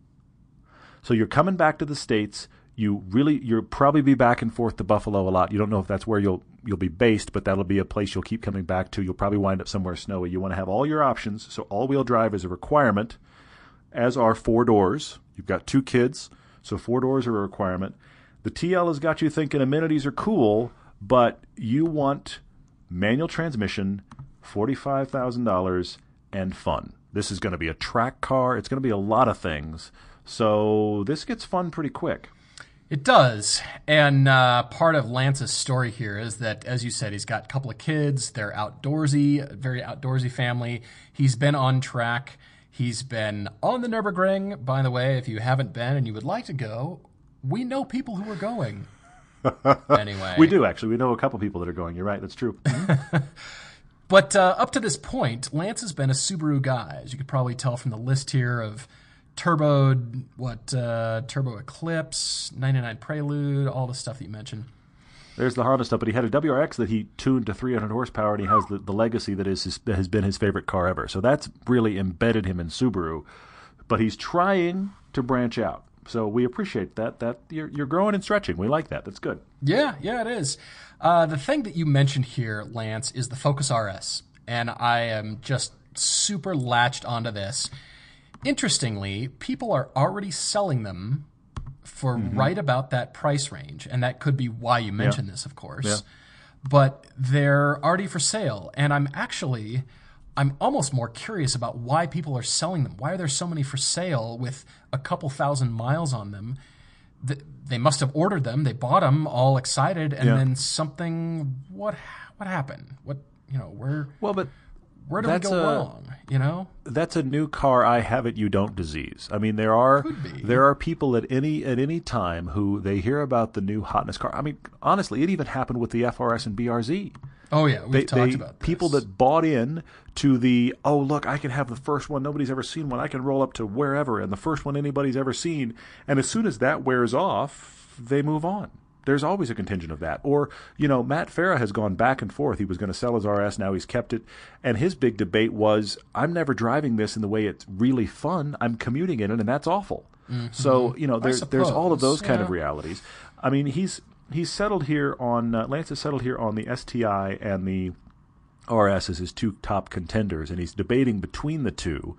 So you're coming back to the states. You really you'll probably be back and forth to Buffalo a lot. You don't know if that's where you'll you'll be based, but that'll be a place you'll keep coming back to. You'll probably wind up somewhere snowy. You want to have all your options. So all-wheel drive is a requirement, as are four doors. You've got two kids, so four doors are a requirement. The TL has got you thinking amenities are cool, but you want manual transmission, forty-five thousand dollars, and fun. This is going to be a track car. It's going to be a lot of things. So this gets fun pretty quick. It does. And uh, part of Lance's story here is that, as you said, he's got a couple of kids. They're outdoorsy, very outdoorsy family. He's been on track. He's been on the Nürburgring. By the way, if you haven't been and you would like to go, we know people who are going. anyway. We do actually. We know a couple people that are going. You're right. That's true. But uh, up to this point, Lance has been a Subaru guy, as you could probably tell from the list here of turbo, what uh, turbo Eclipse, 99 Prelude, all the stuff that you mentioned. There's the Honda stuff, but he had a WRX that he tuned to 300 horsepower, and he has the, the legacy that is his, has been his favorite car ever. So that's really embedded him in Subaru. But he's trying to branch out. So we appreciate that. That you're, you're growing and stretching. We like that. That's good. Yeah, yeah, it is. Uh, the thing that you mentioned here, Lance, is the Focus RS, and I am just super latched onto this. Interestingly, people are already selling them for Mm-hmm. right about that price range, and that could be why you mentioned this, of course. But they're already for sale, and I'm actually. I'm almost more curious about why people are selling them. Why are there so many for sale with a couple thousand miles on them? they must have ordered them. They bought them all excited, and Yeah. then something. What what happened? What you know? Where Well, but where did we That's go a- wrong? You know? that's a new car I have it you don't disease. I mean there are there are people at any at any time who they hear about the new hotness car. I mean honestly it even happened with the FRS and BRZ. Oh yeah, we've They, talked they about this. people that bought in to the oh look I can have the first one nobody's ever seen one I can roll up to wherever and the first one anybody's ever seen and as soon as that wears off they move on There's always a contingent of that. Or, you know, Matt Farah has gone back and forth. He was going to sell his RS, now he's kept it. And his big debate was I'm never driving this in the way it's really fun. I'm commuting in it, and that's awful. Mm-hmm. So, you know, there's there's all of those yeah. kind of realities. I mean, he's he's settled here on uh, Lance has settled here on the STI and the RS as his two top contenders, and he's debating between the two.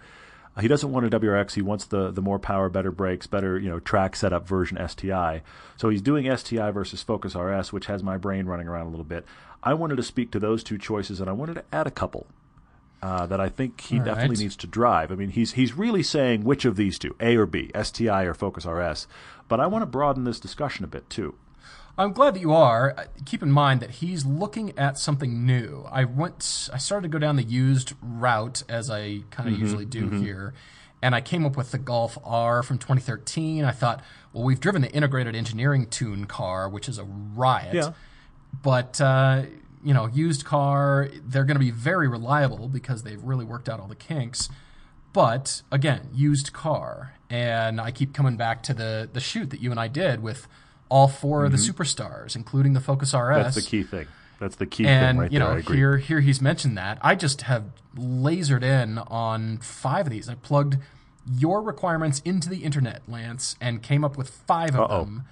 He doesn't want a WRX. He wants the the more power, better brakes, better you know track setup version STI. So he's doing STI versus Focus RS, which has my brain running around a little bit. I wanted to speak to those two choices, and I wanted to add a couple uh, that I think he All definitely right. needs to drive. I mean, he's he's really saying which of these two, A or B, STI or Focus RS. But I want to broaden this discussion a bit too. I'm glad that you are. Keep in mind that he's looking at something new. I went, I started to go down the used route as I kind of mm-hmm, usually do mm-hmm. here, and I came up with the Golf R from 2013. I thought, well, we've driven the integrated engineering tune car, which is a riot. Yeah. But uh, you know, used car, they're going to be very reliable because they've really worked out all the kinks. But again, used car, and I keep coming back to the the shoot that you and I did with all 4 mm-hmm. of the mm-hmm. superstars, including the Focus RS. That's the key thing. That's the key and, thing right you know, there. Here, here he's mentioned that. I just have lasered in on five of these. I plugged your requirements into the internet, Lance, and came up with five of Uh-oh. them.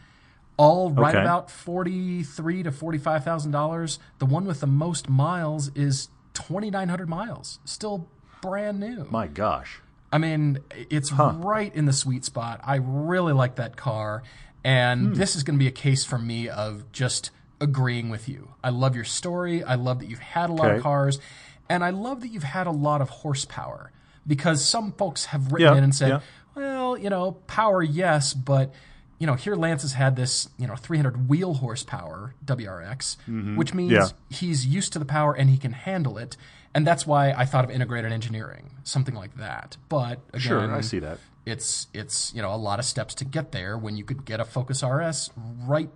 All right okay. about forty-three to forty-five thousand dollars. The one with the most miles is twenty-nine hundred miles. Still brand new. My gosh. I mean, it's huh. right in the sweet spot. I really like that car. And hmm. this is going to be a case for me of just agreeing with you. I love your story. I love that you've had a lot okay. of cars. And I love that you've had a lot of horsepower because some folks have written yeah, in and said, yeah. well, you know, power, yes, but you know, here Lance has had this, you know, 300 wheel horsepower WRX, mm-hmm. which means yeah. he's used to the power and he can handle it. And that's why I thought of integrated engineering, something like that. But again, sure, I see that it's it's you know a lot of steps to get there when you could get a Focus RS right.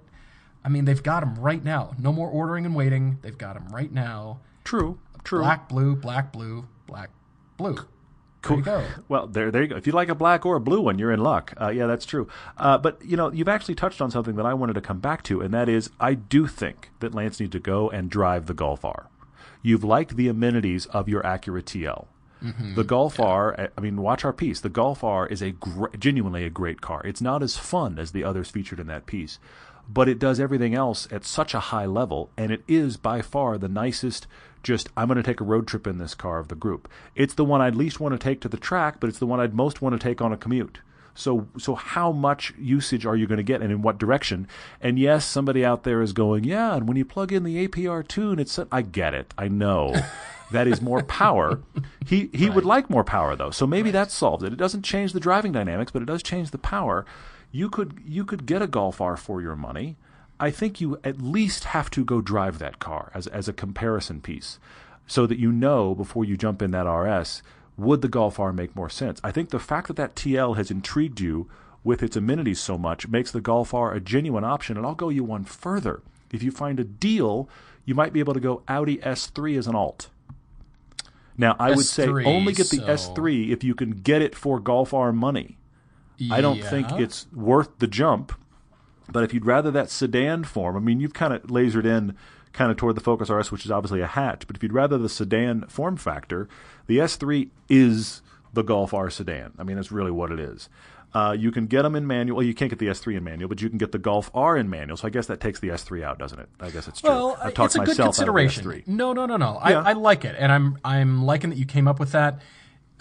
I mean, they've got them right now. No more ordering and waiting. They've got them right now. True. True. Black, blue, black, blue, black, blue. Cool. There well, there, there you go. If you like a black or a blue one, you're in luck. Uh, yeah, that's true. Uh, but you know, you've actually touched on something that I wanted to come back to, and that is, I do think that Lance needs to go and drive the Golf R. You've liked the amenities of your Acura TL. Mm-hmm. The Golf yeah. R, I mean, watch our piece. The Golf R is a gr- genuinely a great car. It's not as fun as the others featured in that piece, but it does everything else at such a high level, and it is by far the nicest. Just, I'm going to take a road trip in this car of the group. It's the one I'd least want to take to the track, but it's the one I'd most want to take on a commute. So, so how much usage are you going to get, and in what direction? And yes, somebody out there is going, yeah. And when you plug in the APR tune, it's I get it, I know. that is more power. he he right. would like more power though, so maybe right. that solves it. It doesn't change the driving dynamics, but it does change the power. You could you could get a Golf R for your money. I think you at least have to go drive that car as as a comparison piece, so that you know before you jump in that RS would the Golf R make more sense. I think the fact that that TL has intrigued you with its amenities so much makes the Golf R a genuine option. And I'll go you one further. If you find a deal, you might be able to go Audi S3 as an alt. Now, I S3, would say only get the so... S3 if you can get it for Golf R money. Yeah. I don't think it's worth the jump. But if you'd rather that sedan form, I mean, you've kind of lasered in kind of toward the Focus RS, which is obviously a hatch. But if you'd rather the sedan form factor, the S3 is the Golf R sedan. I mean, that's really what it is. Uh, you can get them in manual. Well, you can't get the S3 in manual, but you can get the Golf R in manual. So I guess that takes the S3 out, doesn't it? I guess it's true. Well, I've talked it's a good consideration. No, no, no, no. Yeah. I, I, like it, and I'm I'm liking that you came up with that.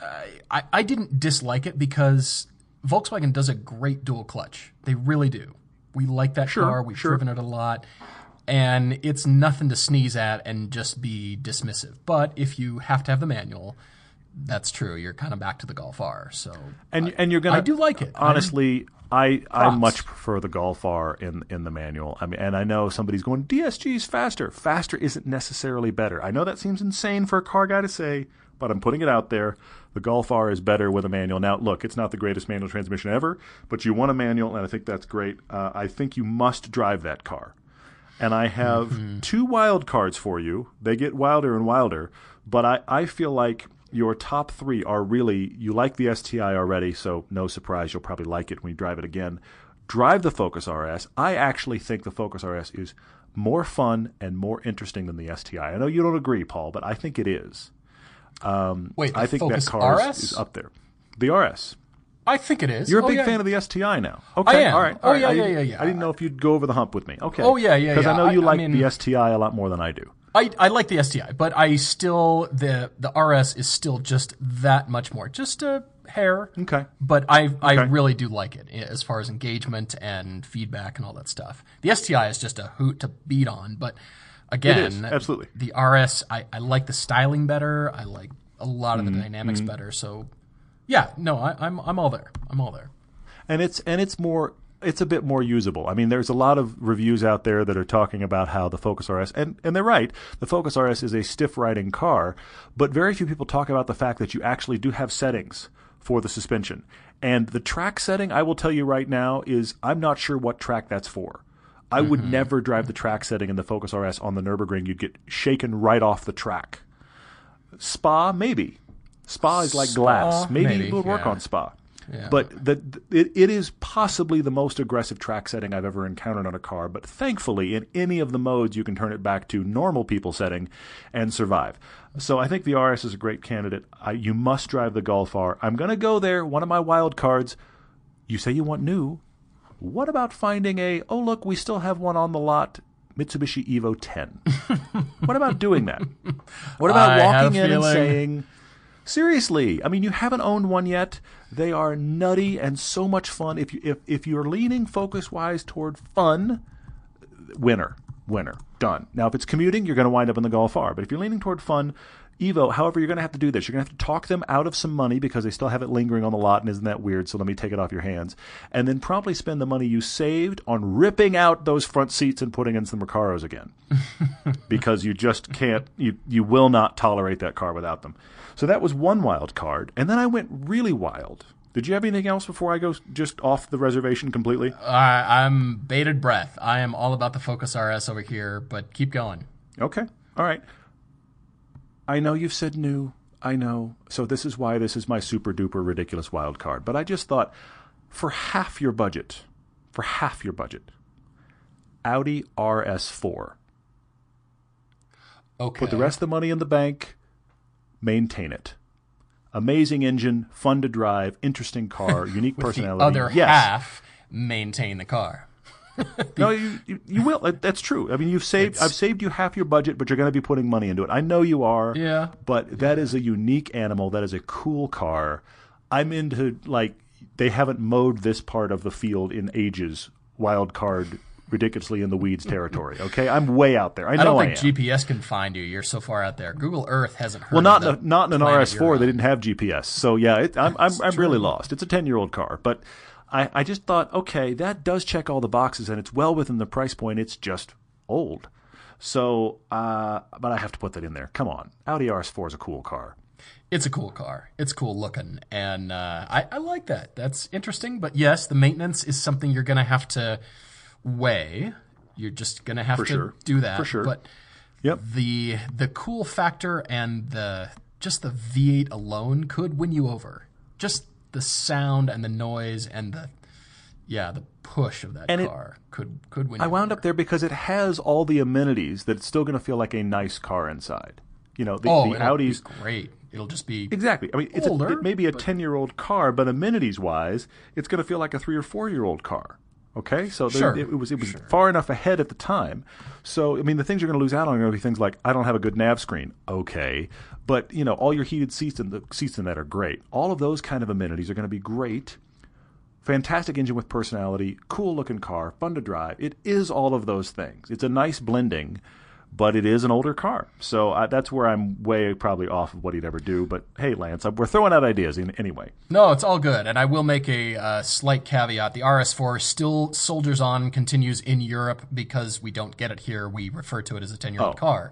Uh, I I didn't dislike it because Volkswagen does a great dual clutch. They really do. We like that sure, car. We've sure. driven it a lot. And it's nothing to sneeze at and just be dismissive. But if you have to have the manual, that's true. You're kind of back to the Golf R. So and I, and you're gonna. I do like it. Honestly, I I much prefer the Golf R in in the manual. I mean, and I know somebody's going DSG's faster. Faster isn't necessarily better. I know that seems insane for a car guy to say, but I'm putting it out there. The Golf R is better with a manual. Now, look, it's not the greatest manual transmission ever, but you want a manual, and I think that's great. Uh, I think you must drive that car. And I have mm-hmm. two wild cards for you. They get wilder and wilder, but I, I feel like your top three are really you like the STI already, so no surprise, you'll probably like it when you drive it again. drive the Focus RS. I actually think the Focus RS is more fun and more interesting than the STI. I know you don't agree, Paul, but I think it is. Um, Wait, the I think Focus that car RS? is, is up there. The RS. I think it is. You're a Oh, big yeah. fan of the STI now. Okay, am. all right. Oh, all right. yeah, I yeah, didn't- yeah, yeah. I didn't know if you'd go over the hump with me. Okay. Oh, yeah, yeah, Because I know you I like mean- the STI a lot more than I do. I, I like the STI, but I still the the RS is still just that much more, just a hair. Okay. But I I Okay. really do like it eh, as far as engagement and feedback and all that stuff. The STI is just a hoot to beat on, but again, absolutely. the RS I, I like the styling better. I like a lot of Mm-hmm, the dynamics better. So yeah, no, I, I'm I'm all there. I'm all there. and it's and it's more it's a bit more usable. I mean, there's a lot of reviews out there that are talking about how the Focus RS and and they're right. The Focus RS is a stiff riding car, but very few people talk about the fact that you actually do have settings for the suspension. And the track setting, I will tell you right now, is I'm not sure what track that's for. I would mm-hmm. never drive the track setting in the Focus RS on the Nurburgring. You'd get shaken right off the track. Spa, maybe. Spa is like glass. Spa, Maybe, maybe, it would work on Spa. Yeah. But the, it, it is possibly the most aggressive track setting I've ever encountered on a car. But thankfully, in any of the modes, you can turn it back to normal people setting and survive. So I think the RS is a great candidate. I, you must drive the Golf R. I'm going to go there. One of my wild cards. You say you want new. What about finding a, oh, look, we still have one on the lot, Mitsubishi Evo 10? what about doing that? What about I walking in and saying, seriously, I mean, you haven't owned one yet. They are nutty and so much fun. If you if, if you're leaning focus wise toward fun, winner, winner, done. Now, if it's commuting, you're going to wind up in the Golf R. But if you're leaning toward fun, Evo, however, you're going to have to do this. You're going to have to talk them out of some money because they still have it lingering on the lot, and isn't that weird? So let me take it off your hands, and then promptly spend the money you saved on ripping out those front seats and putting in some Recaros again, because you just can't. You you will not tolerate that car without them. So that was one wild card, and then I went really wild. Did you have anything else before I go just off the reservation completely? I, I'm bated breath. I am all about the Focus RS over here, but keep going. Okay. All right. I know you've said new. I know. So this is why this is my super duper ridiculous wild card. But I just thought for half your budget, for half your budget, Audi RS4. Okay. Put the rest of the money in the bank, maintain it. Amazing engine, fun to drive, interesting car, unique personality. the other yes. half maintain the car. No, you, you you will. That's true. I mean, you've saved. It's- I've saved you half your budget, but you're going to be putting money into it. I know you are. Yeah. But that is a unique animal. That is a cool car. I'm into like they haven't mowed this part of the field in ages. Wild card, ridiculously in the weeds territory. Okay, I'm way out there. I know I don't I think am. GPS can find you. You're so far out there. Google Earth hasn't heard. well, not of in the a, not in an RS4. They didn't have GPS. So yeah, it, I'm I'm, I'm really lost. It's a 10 year old car, but I I just thought okay, that does check all the boxes, and it's well within the price point. It's just old. So, uh, but I have to put that in there. Come on, Audi RS4 is a cool car. It's a cool car. It's cool looking, and uh, I, I like that. That's interesting. But yes, the maintenance is something you're going to have to weigh. You're just going to have For to sure. do that. For sure. But Yep. the the cool factor and the just the V8 alone could win you over. Just the sound and the noise and the yeah the push of that And it- car could could win. I wound over. up there because it has all the amenities that it's still going to feel like a nice car inside. You know, the, Oh, the Audis. great. It'll just be Exactly. I mean, it's a, Older, it may be a ten-year-old car, but amenities-wise, it's going to feel like a three or four-year-old car. Okay, so Sure, it, it was it was far enough ahead at the time. So I mean, the things you're going to lose out on are going to be things like I don't have a good nav screen. Okay, but you know, all your heated seats and the seats in that are great. All of those kind of amenities are going to be great. Fantastic engine with personality, cool looking car, fun to drive. It is all of those things. It's a nice blending, but it is an older car. So uh, that's where I'm way probably off of what he'd ever do. But hey, Lance, uh, we're throwing out ideas in, anyway. No, it's all good. And I will make a uh, slight caveat. The RS4 still soldiers on, continues in Europe because we don't get it here. We refer to it as a 10 year old Oh. car.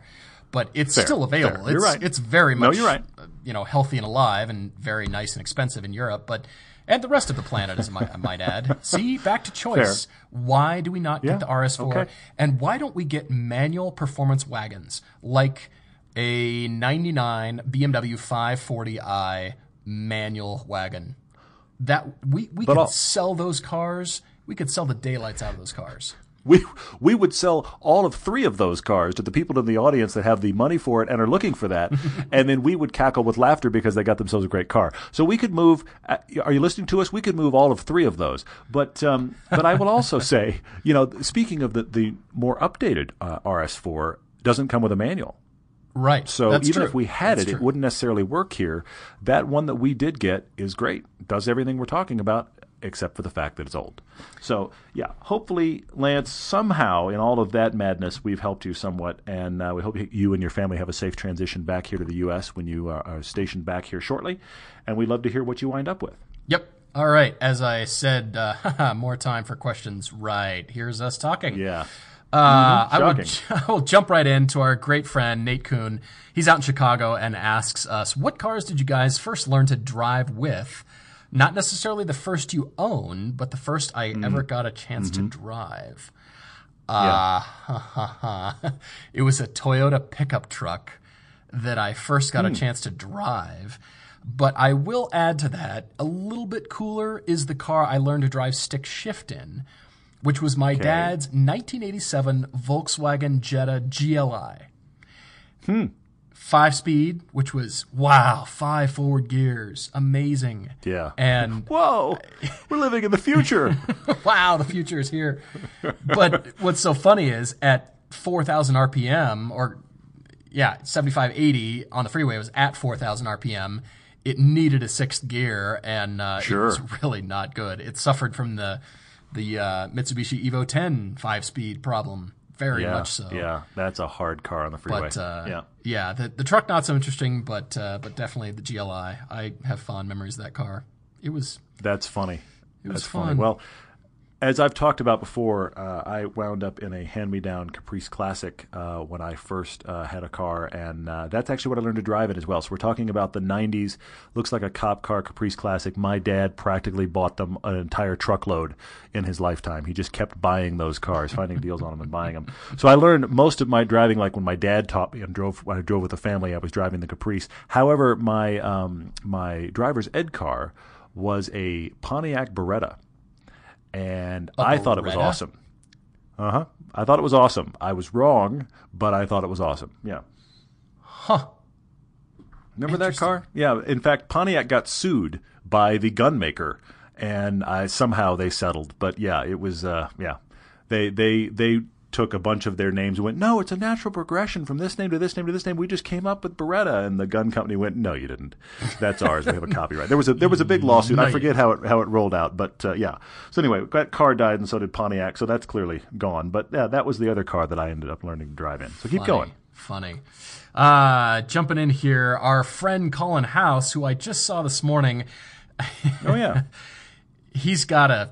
But it's Fair, still available. fair. You're It's, right. it's very much No, you're right. uh, you know, healthy and alive and very nice and expensive in Europe. But and the rest of the planet, as I might, I might add. See, back to choice. Why do we not Yeah, get the RS4? okay. And why don't we get manual performance wagons like a 99 BMW 540i manual wagon? That we, we But can I'll- sell those cars we could sell the daylights out of those cars. We we would sell all of three of those cars to the people in the audience that have the money for it and are looking for that, and then we would cackle with laughter because they got themselves a great car. So we could move. uh, Are you listening to us? We could move all of three of those. But um, but I will also say, you know, speaking of the the more updated uh, RS4 doesn't come with a manual. Right. So That's even true. if we had That's it, true. it wouldn't necessarily work here. That one that we did get is great. Does everything we're talking about, except for the fact that it's old. So yeah, hopefully, Lance, somehow in all of that madness, we've helped you somewhat, and uh, we hope you and your family have a safe transition back here to the U.S. when you are, are stationed back here shortly. And we'd love to hear what you wind up with. Yep. All right. As I said, uh, more time for questions. Right. Here's us talking. Yeah. Uh, I, will. I will jump right into our great friend Nate Kuhn. He's out in Chicago and asks us, "What cars did you guys first learn to drive with? Not necessarily the first you own, but the first I Mm-hmm. ever got a chance to drive." Uh, it was a Toyota pickup truck that I first got a chance to drive. But I will add to that, a little bit cooler is the car I learned to drive stick shift in, which was my dad's 1987 Volkswagen Jetta GLI. Hmm. Five speed, which was wow, five forward gears, amazing. Yeah. And Whoa, we're living in the future. wow, the future is here. But what's so funny is at 4,000 RPM, or yeah, 7580 on the freeway was at 4,000 RPM. It needed a sixth gear, and uh, Sure. it was really not good. It suffered from the the uh, Mitsubishi Evo 10 five speed problem, very yeah, much so. yeah, that's a hard car on the freeway. But uh, yeah. yeah, the the truck not so interesting, but uh, but definitely the GLI. I have fond memories of that car. It was That's funny. It was That's funny. fun. Well, as I've talked about before, uh, I wound up in a hand-me-down Caprice Classic uh, when I first uh, had a car, and uh, that's actually what I learned to drive it as well. So we're talking about the '90s. Looks like a cop car Caprice Classic. My dad practically bought them an entire truckload in his lifetime. He just kept buying those cars, finding deals on them, and buying them. So I learned most of my driving like when my dad taught me and drove when I drove with the family. I was driving the Caprice. However, my um, my driver's ed car was a Pontiac Beretta and I thought it was awesome. Uh huh. I thought it was awesome. I was wrong, but I thought it was awesome. Yeah. huh. Remember that car? Yeah. In fact, Pontiac got sued by the gun maker, and I somehow they settled. But yeah, it was. Uh, yeah, they they they took a bunch of their names and went, no, it's a natural progression from this name to this name to this name. We just came up with Beretta, and the gun company went, no, you didn't. That's ours. We have a copyright. There was a there was a big lawsuit. I forget how it how it rolled out, but uh, yeah. So anyway, that car died, and so did Pontiac. So that's clearly gone. But yeah, that was the other car that I ended up learning to drive in. So keep Funny, going. Funny. Uh, jumping in here, our friend Colin House, who I just saw this morning, Oh yeah. he's got a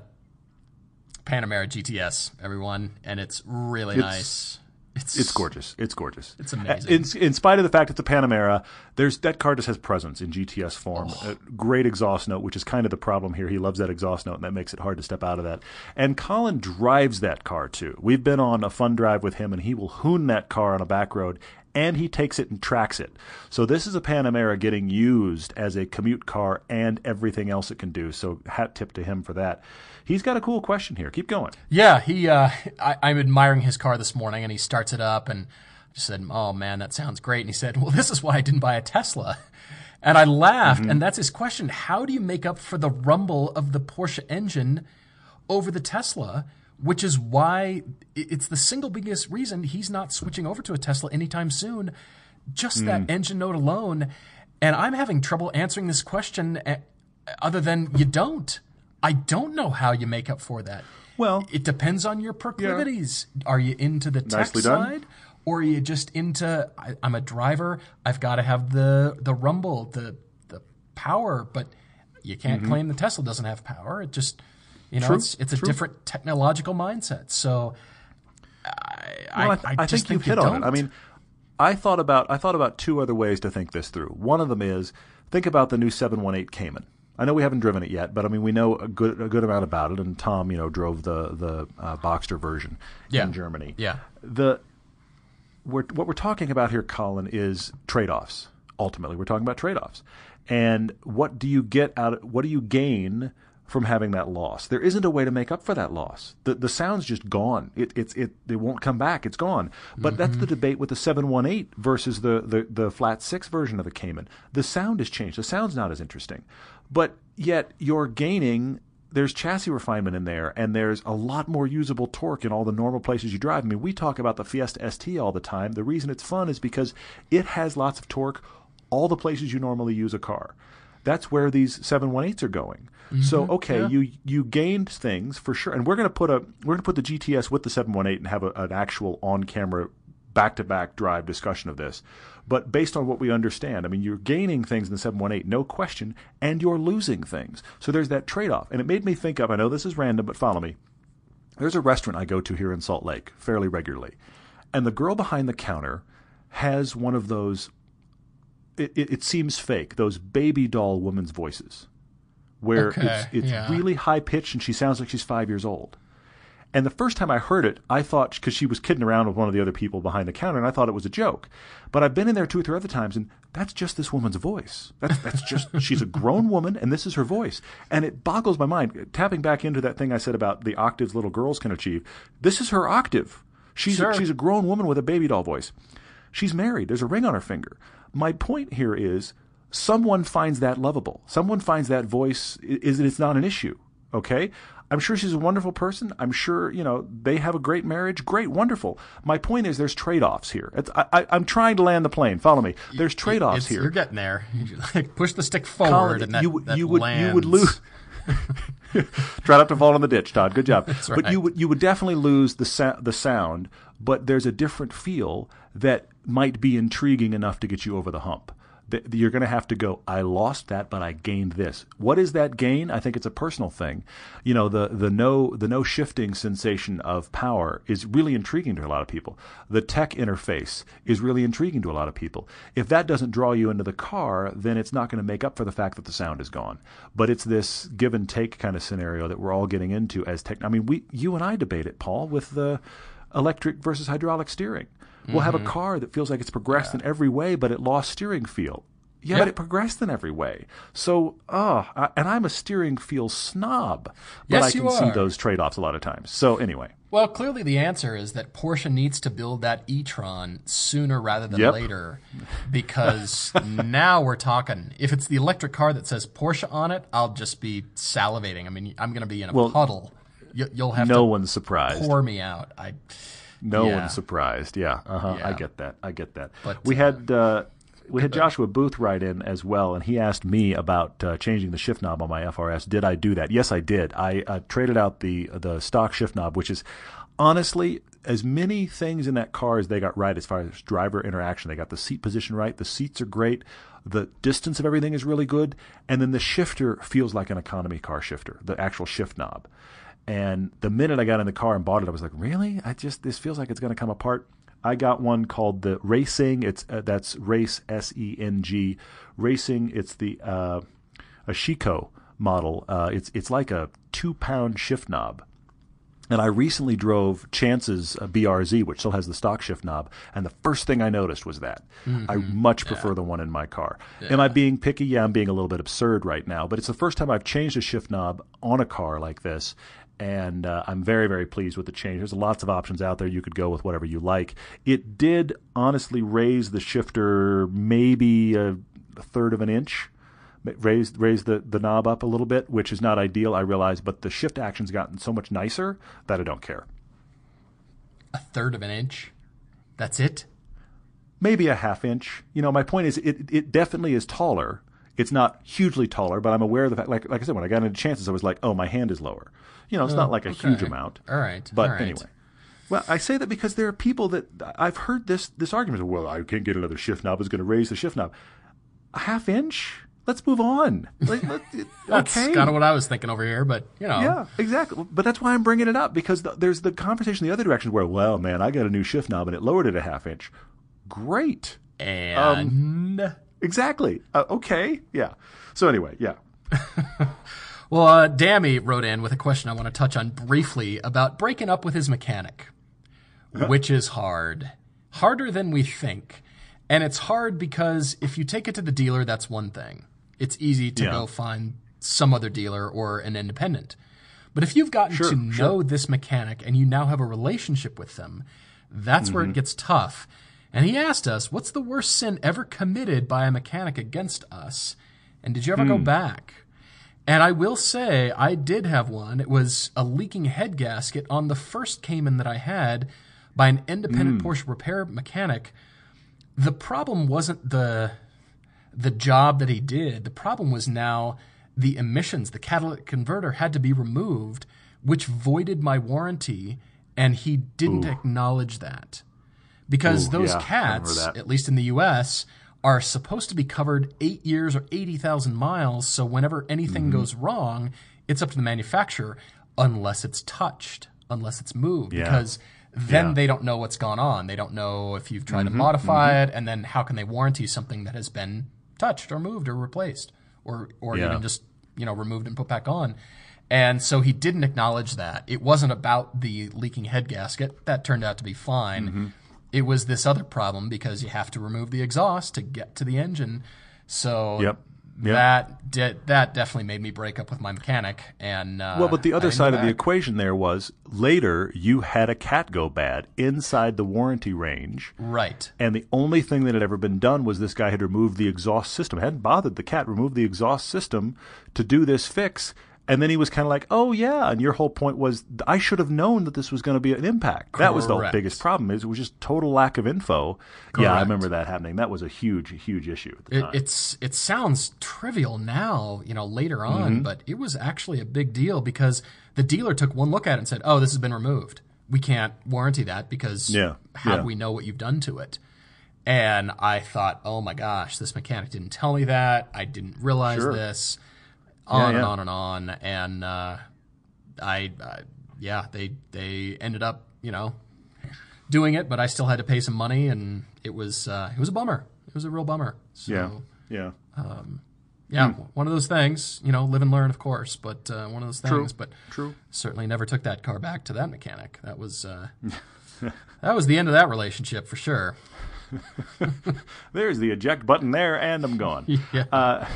Panamera GTS, everyone, and it's really It's- nice. It's It's gorgeous. It's gorgeous. It's uh, amazing. In, in spite of the fact it's a Panamera, there's that car just has presence in GTS form. Oh. A great exhaust note, which is kind of the problem here. He loves that exhaust note, and that makes it hard to step out of that. And Colin drives that car too. We've been on a fun drive with him, and he will hoon that car on a back road. And he takes it and tracks it. So this is a Panamera getting used as a commute car and everything else it can do. So hat tip to him for that. He's got a cool question here. Keep going. Yeah, he. Uh, I, I'm admiring his car this morning, and he starts it up, and just said, "Oh man, that sounds great." And he said, "Well, this is why I didn't buy a Tesla." And I laughed, and that's his question: How do you make up for the rumble of the Porsche engine over the Tesla? Which is why it's the single biggest reason he's not switching over to a Tesla anytime soon. Just that engine note alone, and I'm having trouble answering this question. eh, Other than you don't. I don't know how you make up for that. Well- it depends on your proclivities. Are you into the tech Nicely done. side, or are you just into? I, I'm a driver. I've got to have the the rumble, the the power, but you can't claim the Tesla doesn't have power. It just, you know, Mm-hmm. True, it's it's a true. different technological mindset. So, I, Well, I, I, I just think, think, you've hit you on it. I mean, I thought about I thought about two other ways to think this through. One of them is think about the new 718 Cayman. I know we haven't driven it yet, but I mean we know a good a good amount about it. And Tom, you know, drove the the uh, Boxster version Yeah. in Germany. Yeah. The we're, what we're talking about here, Colin, is trade offs. Ultimately, we're talking about trade offs, and what do you get out? What do you gain from having that loss. There isn't a way to make up for that loss. The the sound's just gone. It it's it it won't come back. It's gone. But mm-hmm. that's the debate with the 718 versus the, the the flat 6 version of the Cayman. The sound has changed. The sound's not as interesting. But yet you're gaining there's chassis refinement in there and there's a lot more usable torque in all the normal places you drive. I mean, we talk about the Fiesta ST all the time. The reason it's fun is because it has lots of torque all the places you normally use a car. That's where these 718s are going. Mm-hmm, so okay, yeah. you you gained things for sure, and we're going to put a we're going to put the GTS with the 718 and have a, an actual on camera back to back drive discussion of this. But based on what we understand, I mean, you're gaining things in the 718, no question, and you're losing things. So there's that trade off. And it made me think of I know this is random, but follow me. There's a restaurant I go to here in Salt Lake fairly regularly. And the girl behind the counter has one of those, it, it, it seems fake, those baby doll woman's voices where okay, it's it's yeah. really high pitched and she sounds like she's five years old. And the first time I heard it, I thought because she was kidding around with one of the other people behind the counter, and I thought it was a joke. But I've been in there two or three other times, and that's just this woman's voice. That's that's just she's a grown woman, and this is her voice, and it boggles my mind. Tapping back into that thing I said about the octaves little girls can achieve, this is her octave. She's sure. a, she's a grown woman with a baby doll voice. She's married. There's a ring on her finger. My point here is someone finds that lovable. Someone finds that voice is it's not an issue. Okay, I'm sure she's a wonderful person. I'm sure you know they have a great marriage. Great, wonderful. My point is, there's trade-offs here. I, am trying to land the plane. Follow me. There's trade-offs here. You're getting there. like push the stick forward, Colin, and that, you, that you would lands. you would lose. Try not to fall in the ditch, Todd. Good job. Right. But you would you would definitely lose the sa- the sound, but there's a different feel that might be intriguing enough to get you over the hump you're going to have to go i lost that but i gained this. What is that gain? I think it's a personal thing. You know the the no the no shifting sensation of power is really intriguing to a lot of people. The tech interface is really intriguing to a lot of people. If that doesn't draw you into the car then it's not going to make up for the fact that the sound is gone. But it's this give and take kind of scenario that we're all getting into as tech i mean we you and i debate it paul with the electric versus hydraulic steering We'll have a mm-hmm. car that feels like it's progressed yeah. in every way, but it lost steering feel. Yeah, but it progressed in every way. So, uh, and I'm a steering feel snob, but yes, I can see those trade offs a lot of times. So, anyway. Well, clearly the answer is that Porsche needs to build that e-tron sooner rather than yep. later because now we're talking. If it's the electric car that says Porsche on it, I'll just be salivating. I mean, I'm going to be in a well, puddle. You, will have no one's surprised. Pour me out. I no yeah. one's surprised. Yeah, uh-huh. yeah. I get that. I get that. But we uh, had uh, we had Joshua Booth write in as well, and he asked me about uh, changing the shift knob on my FRS. Did I do that? Yes, I did. I uh, traded out the the stock shift knob, which is honestly as many things in that car as they got right as far as driver interaction. They got the seat position right. The seats are great. The distance of everything is really good, and then the shifter feels like an economy car shifter, the actual shift knob. And the minute I got in the car and bought it, I was like, really? I just this feels like it's going to come apart. I got one called the Racing. It's uh, that's Race S E N G Racing. It's the uh, Ashiko model. Uh, it's it's like a two pound shift knob. And I recently drove Chance's uh, BRZ, which still has the stock shift knob, and the first thing I noticed was that. Mm-hmm. I much prefer yeah. the one in my car. Yeah. Am I being picky? Yeah, I'm being a little bit absurd right now, but it's the first time I've changed a shift knob on a car like this, and uh, I'm very, very pleased with the change. There's lots of options out there. You could go with whatever you like. It did honestly raise the shifter maybe a, a third of an inch, raised raised the, the knob up a little bit, which is not ideal, I realize, but the shift action's gotten so much nicer that I don't care. A third of an inch? That's it? Maybe a half inch. You know, my point is it, it definitely is taller. It's not hugely taller, but I'm aware of the fact, like, like I said, when I got into chances, I was like, oh, my hand is lower. You know, it's oh, not like a okay. huge amount. All right. But All right. anyway. Well, I say that because there are people that I've heard this this argument. Well, I can't get another shift knob. It's going to raise the shift knob a half inch. Let's move on. Like, let, that's okay. kind of what I was thinking over here, but you know. Yeah, exactly. But that's why I'm bringing it up because the, there's the conversation the other direction where, well, man, I got a new shift knob and it lowered it a half inch. Great. And um, exactly. Uh, okay. Yeah. So anyway, yeah. Well, uh, Dammy wrote in with a question I want to touch on briefly about breaking up with his mechanic, which is hard. Harder than we think. And it's hard because if you take it to the dealer, that's one thing. It's easy to yeah. go find some other dealer or an independent. But if you've gotten Sure, to know sure. this mechanic and you now have a relationship with them, that's Mm-hmm. where it gets tough. And he asked us, what's the worst sin ever committed by a mechanic against us? And did you ever Hmm. go back? And I will say, I did have one. It was a leaking head gasket on the first Cayman that I had by an independent Hmm. Porsche repair mechanic. The problem wasn't the the job that he did. The problem was now the emissions. The catalytic converter had to be removed, which voided my warranty, and he didn't acknowledge that. Because Ooh, those yeah, cats, at least in the US, are supposed to be covered eight years or 80,000 miles. So whenever anything Mm-hmm. goes wrong, it's up to the manufacturer unless it's touched, unless it's moved. Yeah. Because then Yeah. Mm-hmm, they don't know what's gone on. They don't know if you've tried to modify it, and then how can they warranty something that has been touched or moved or replaced or or Yeah. even just you know removed and put back on. And so he didn't acknowledge that. It wasn't about the leaking head gasket. That turned out to be fine. Mm-hmm. It was this other problem because you have to remove the exhaust to get to the engine. So Yep. Yep. that did, that definitely made me break up with my mechanic. And uh, Well, but the other side of the equation there was later you had a cat go bad inside the warranty range. right. And the only thing that had ever been done was this guy had removed the exhaust system. Hadn't bothered the cat, removed the exhaust system to do this fix. And then he was kind of like, "Oh yeah." And your whole point was, I should have known that this was going to be an impact. That was the biggest problem. Is it was just total lack of info. Yeah, I remember that happening. That was a huge, huge issue at the It, time. it's it sounds trivial now, you know, later on, Mm-hmm. but it was actually a big deal because the dealer took one look at it and said, "Oh, this has been removed. We can't warranty that because Yeah, how yeah. do we know what you've done to it?" And I thought, "Oh my gosh, this mechanic didn't tell me that. I didn't realize Sure. this." On and yeah. on and on, and uh, I, I, yeah, they they ended up, you know, doing it, but I still had to pay some money, and it was uh, it was a bummer. It was a real bummer. So, yeah, yeah. yeah, one of those things. You know, live and learn, of course, but uh, one of those things. True. But True. certainly never took that car back to that mechanic. That was uh, that was the end of that relationship for sure. There's the eject button there, and I'm gone. Yeah.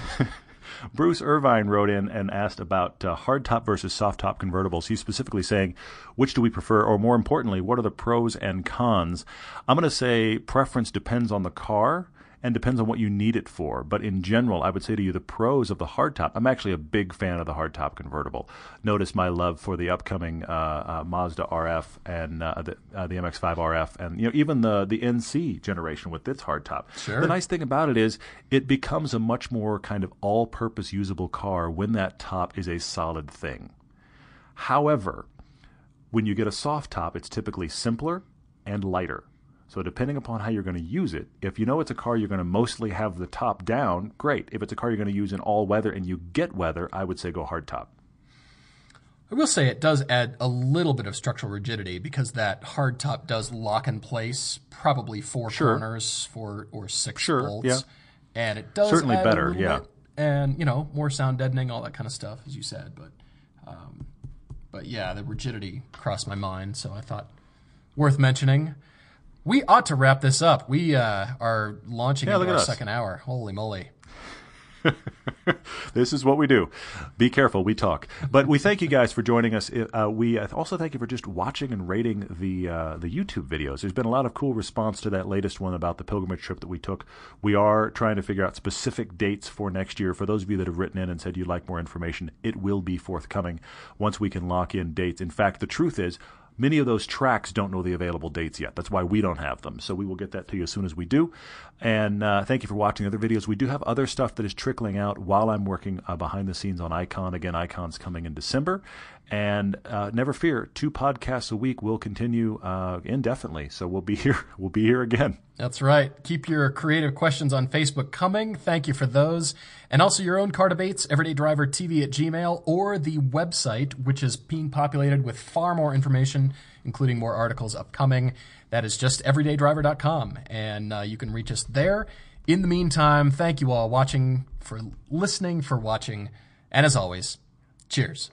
Bruce Irvine wrote in and asked about uh, hardtop versus soft top convertibles. He's specifically saying, which do we prefer, or more importantly, what are the pros and cons? I'm going to say preference depends on the car and depends on what you need it for. But in general, I would say to you the pros of the hardtop. I'm actually a big fan of the hardtop convertible. Notice my love for the upcoming uh, uh, Mazda RF and uh, the, uh, the MX-5 RF, and you know even the the NC generation with its hardtop. Sure. The nice thing about it is it becomes a much more kind of all-purpose usable car when that top is a solid thing. However, when you get a soft top, it's typically simpler and lighter. So depending upon how you're going to use it, if you know it's a car you're going to mostly have the top down, great. If it's a car you're going to use in all weather and you get weather, I would say go hard top. I will say it does add a little bit of structural rigidity because that hard top does lock in place probably four Sure. corners, four or six Sure, bolts, yeah. and it does Certainly better, yeah. bit. and you know more sound deadening, all that kind of stuff, as you said. But, um, but yeah, the rigidity crossed my mind, so I thought worth mentioning. We ought to wrap this up. We uh, are launching Yeah, into our second hour. Holy moly! This is what we do. Be careful, we talk. But we thank you guys for joining us. Uh, we also thank you for just watching and rating the uh, the YouTube videos. There's been a lot of cool response to that latest one about the pilgrimage trip that we took. We are trying to figure out specific dates for next year. For those of you that have written in and said you'd like more information, it will be forthcoming once we can lock in dates. In fact, the truth is. Many of those tracks don't know the available dates yet. That's why we don't have them. So we will get that to you as soon as we do. And uh, thank you for watching the other videos. We do have other stuff that is trickling out while I'm working uh, behind the scenes on Icon. Again, Icon's coming in December. And uh, never fear, two podcasts a week will continue uh, indefinitely. So we'll be here. We'll be here again. That's right. Keep your creative questions on Facebook coming. Thank you for those. And also your own car debates, Everyday Driver TV at Gmail, or the website, which is being populated with far more information, including more articles upcoming. That is just everydaydriver.com. And uh, you can reach us there. In the meantime, thank you all watching for listening, for watching. And as always, cheers.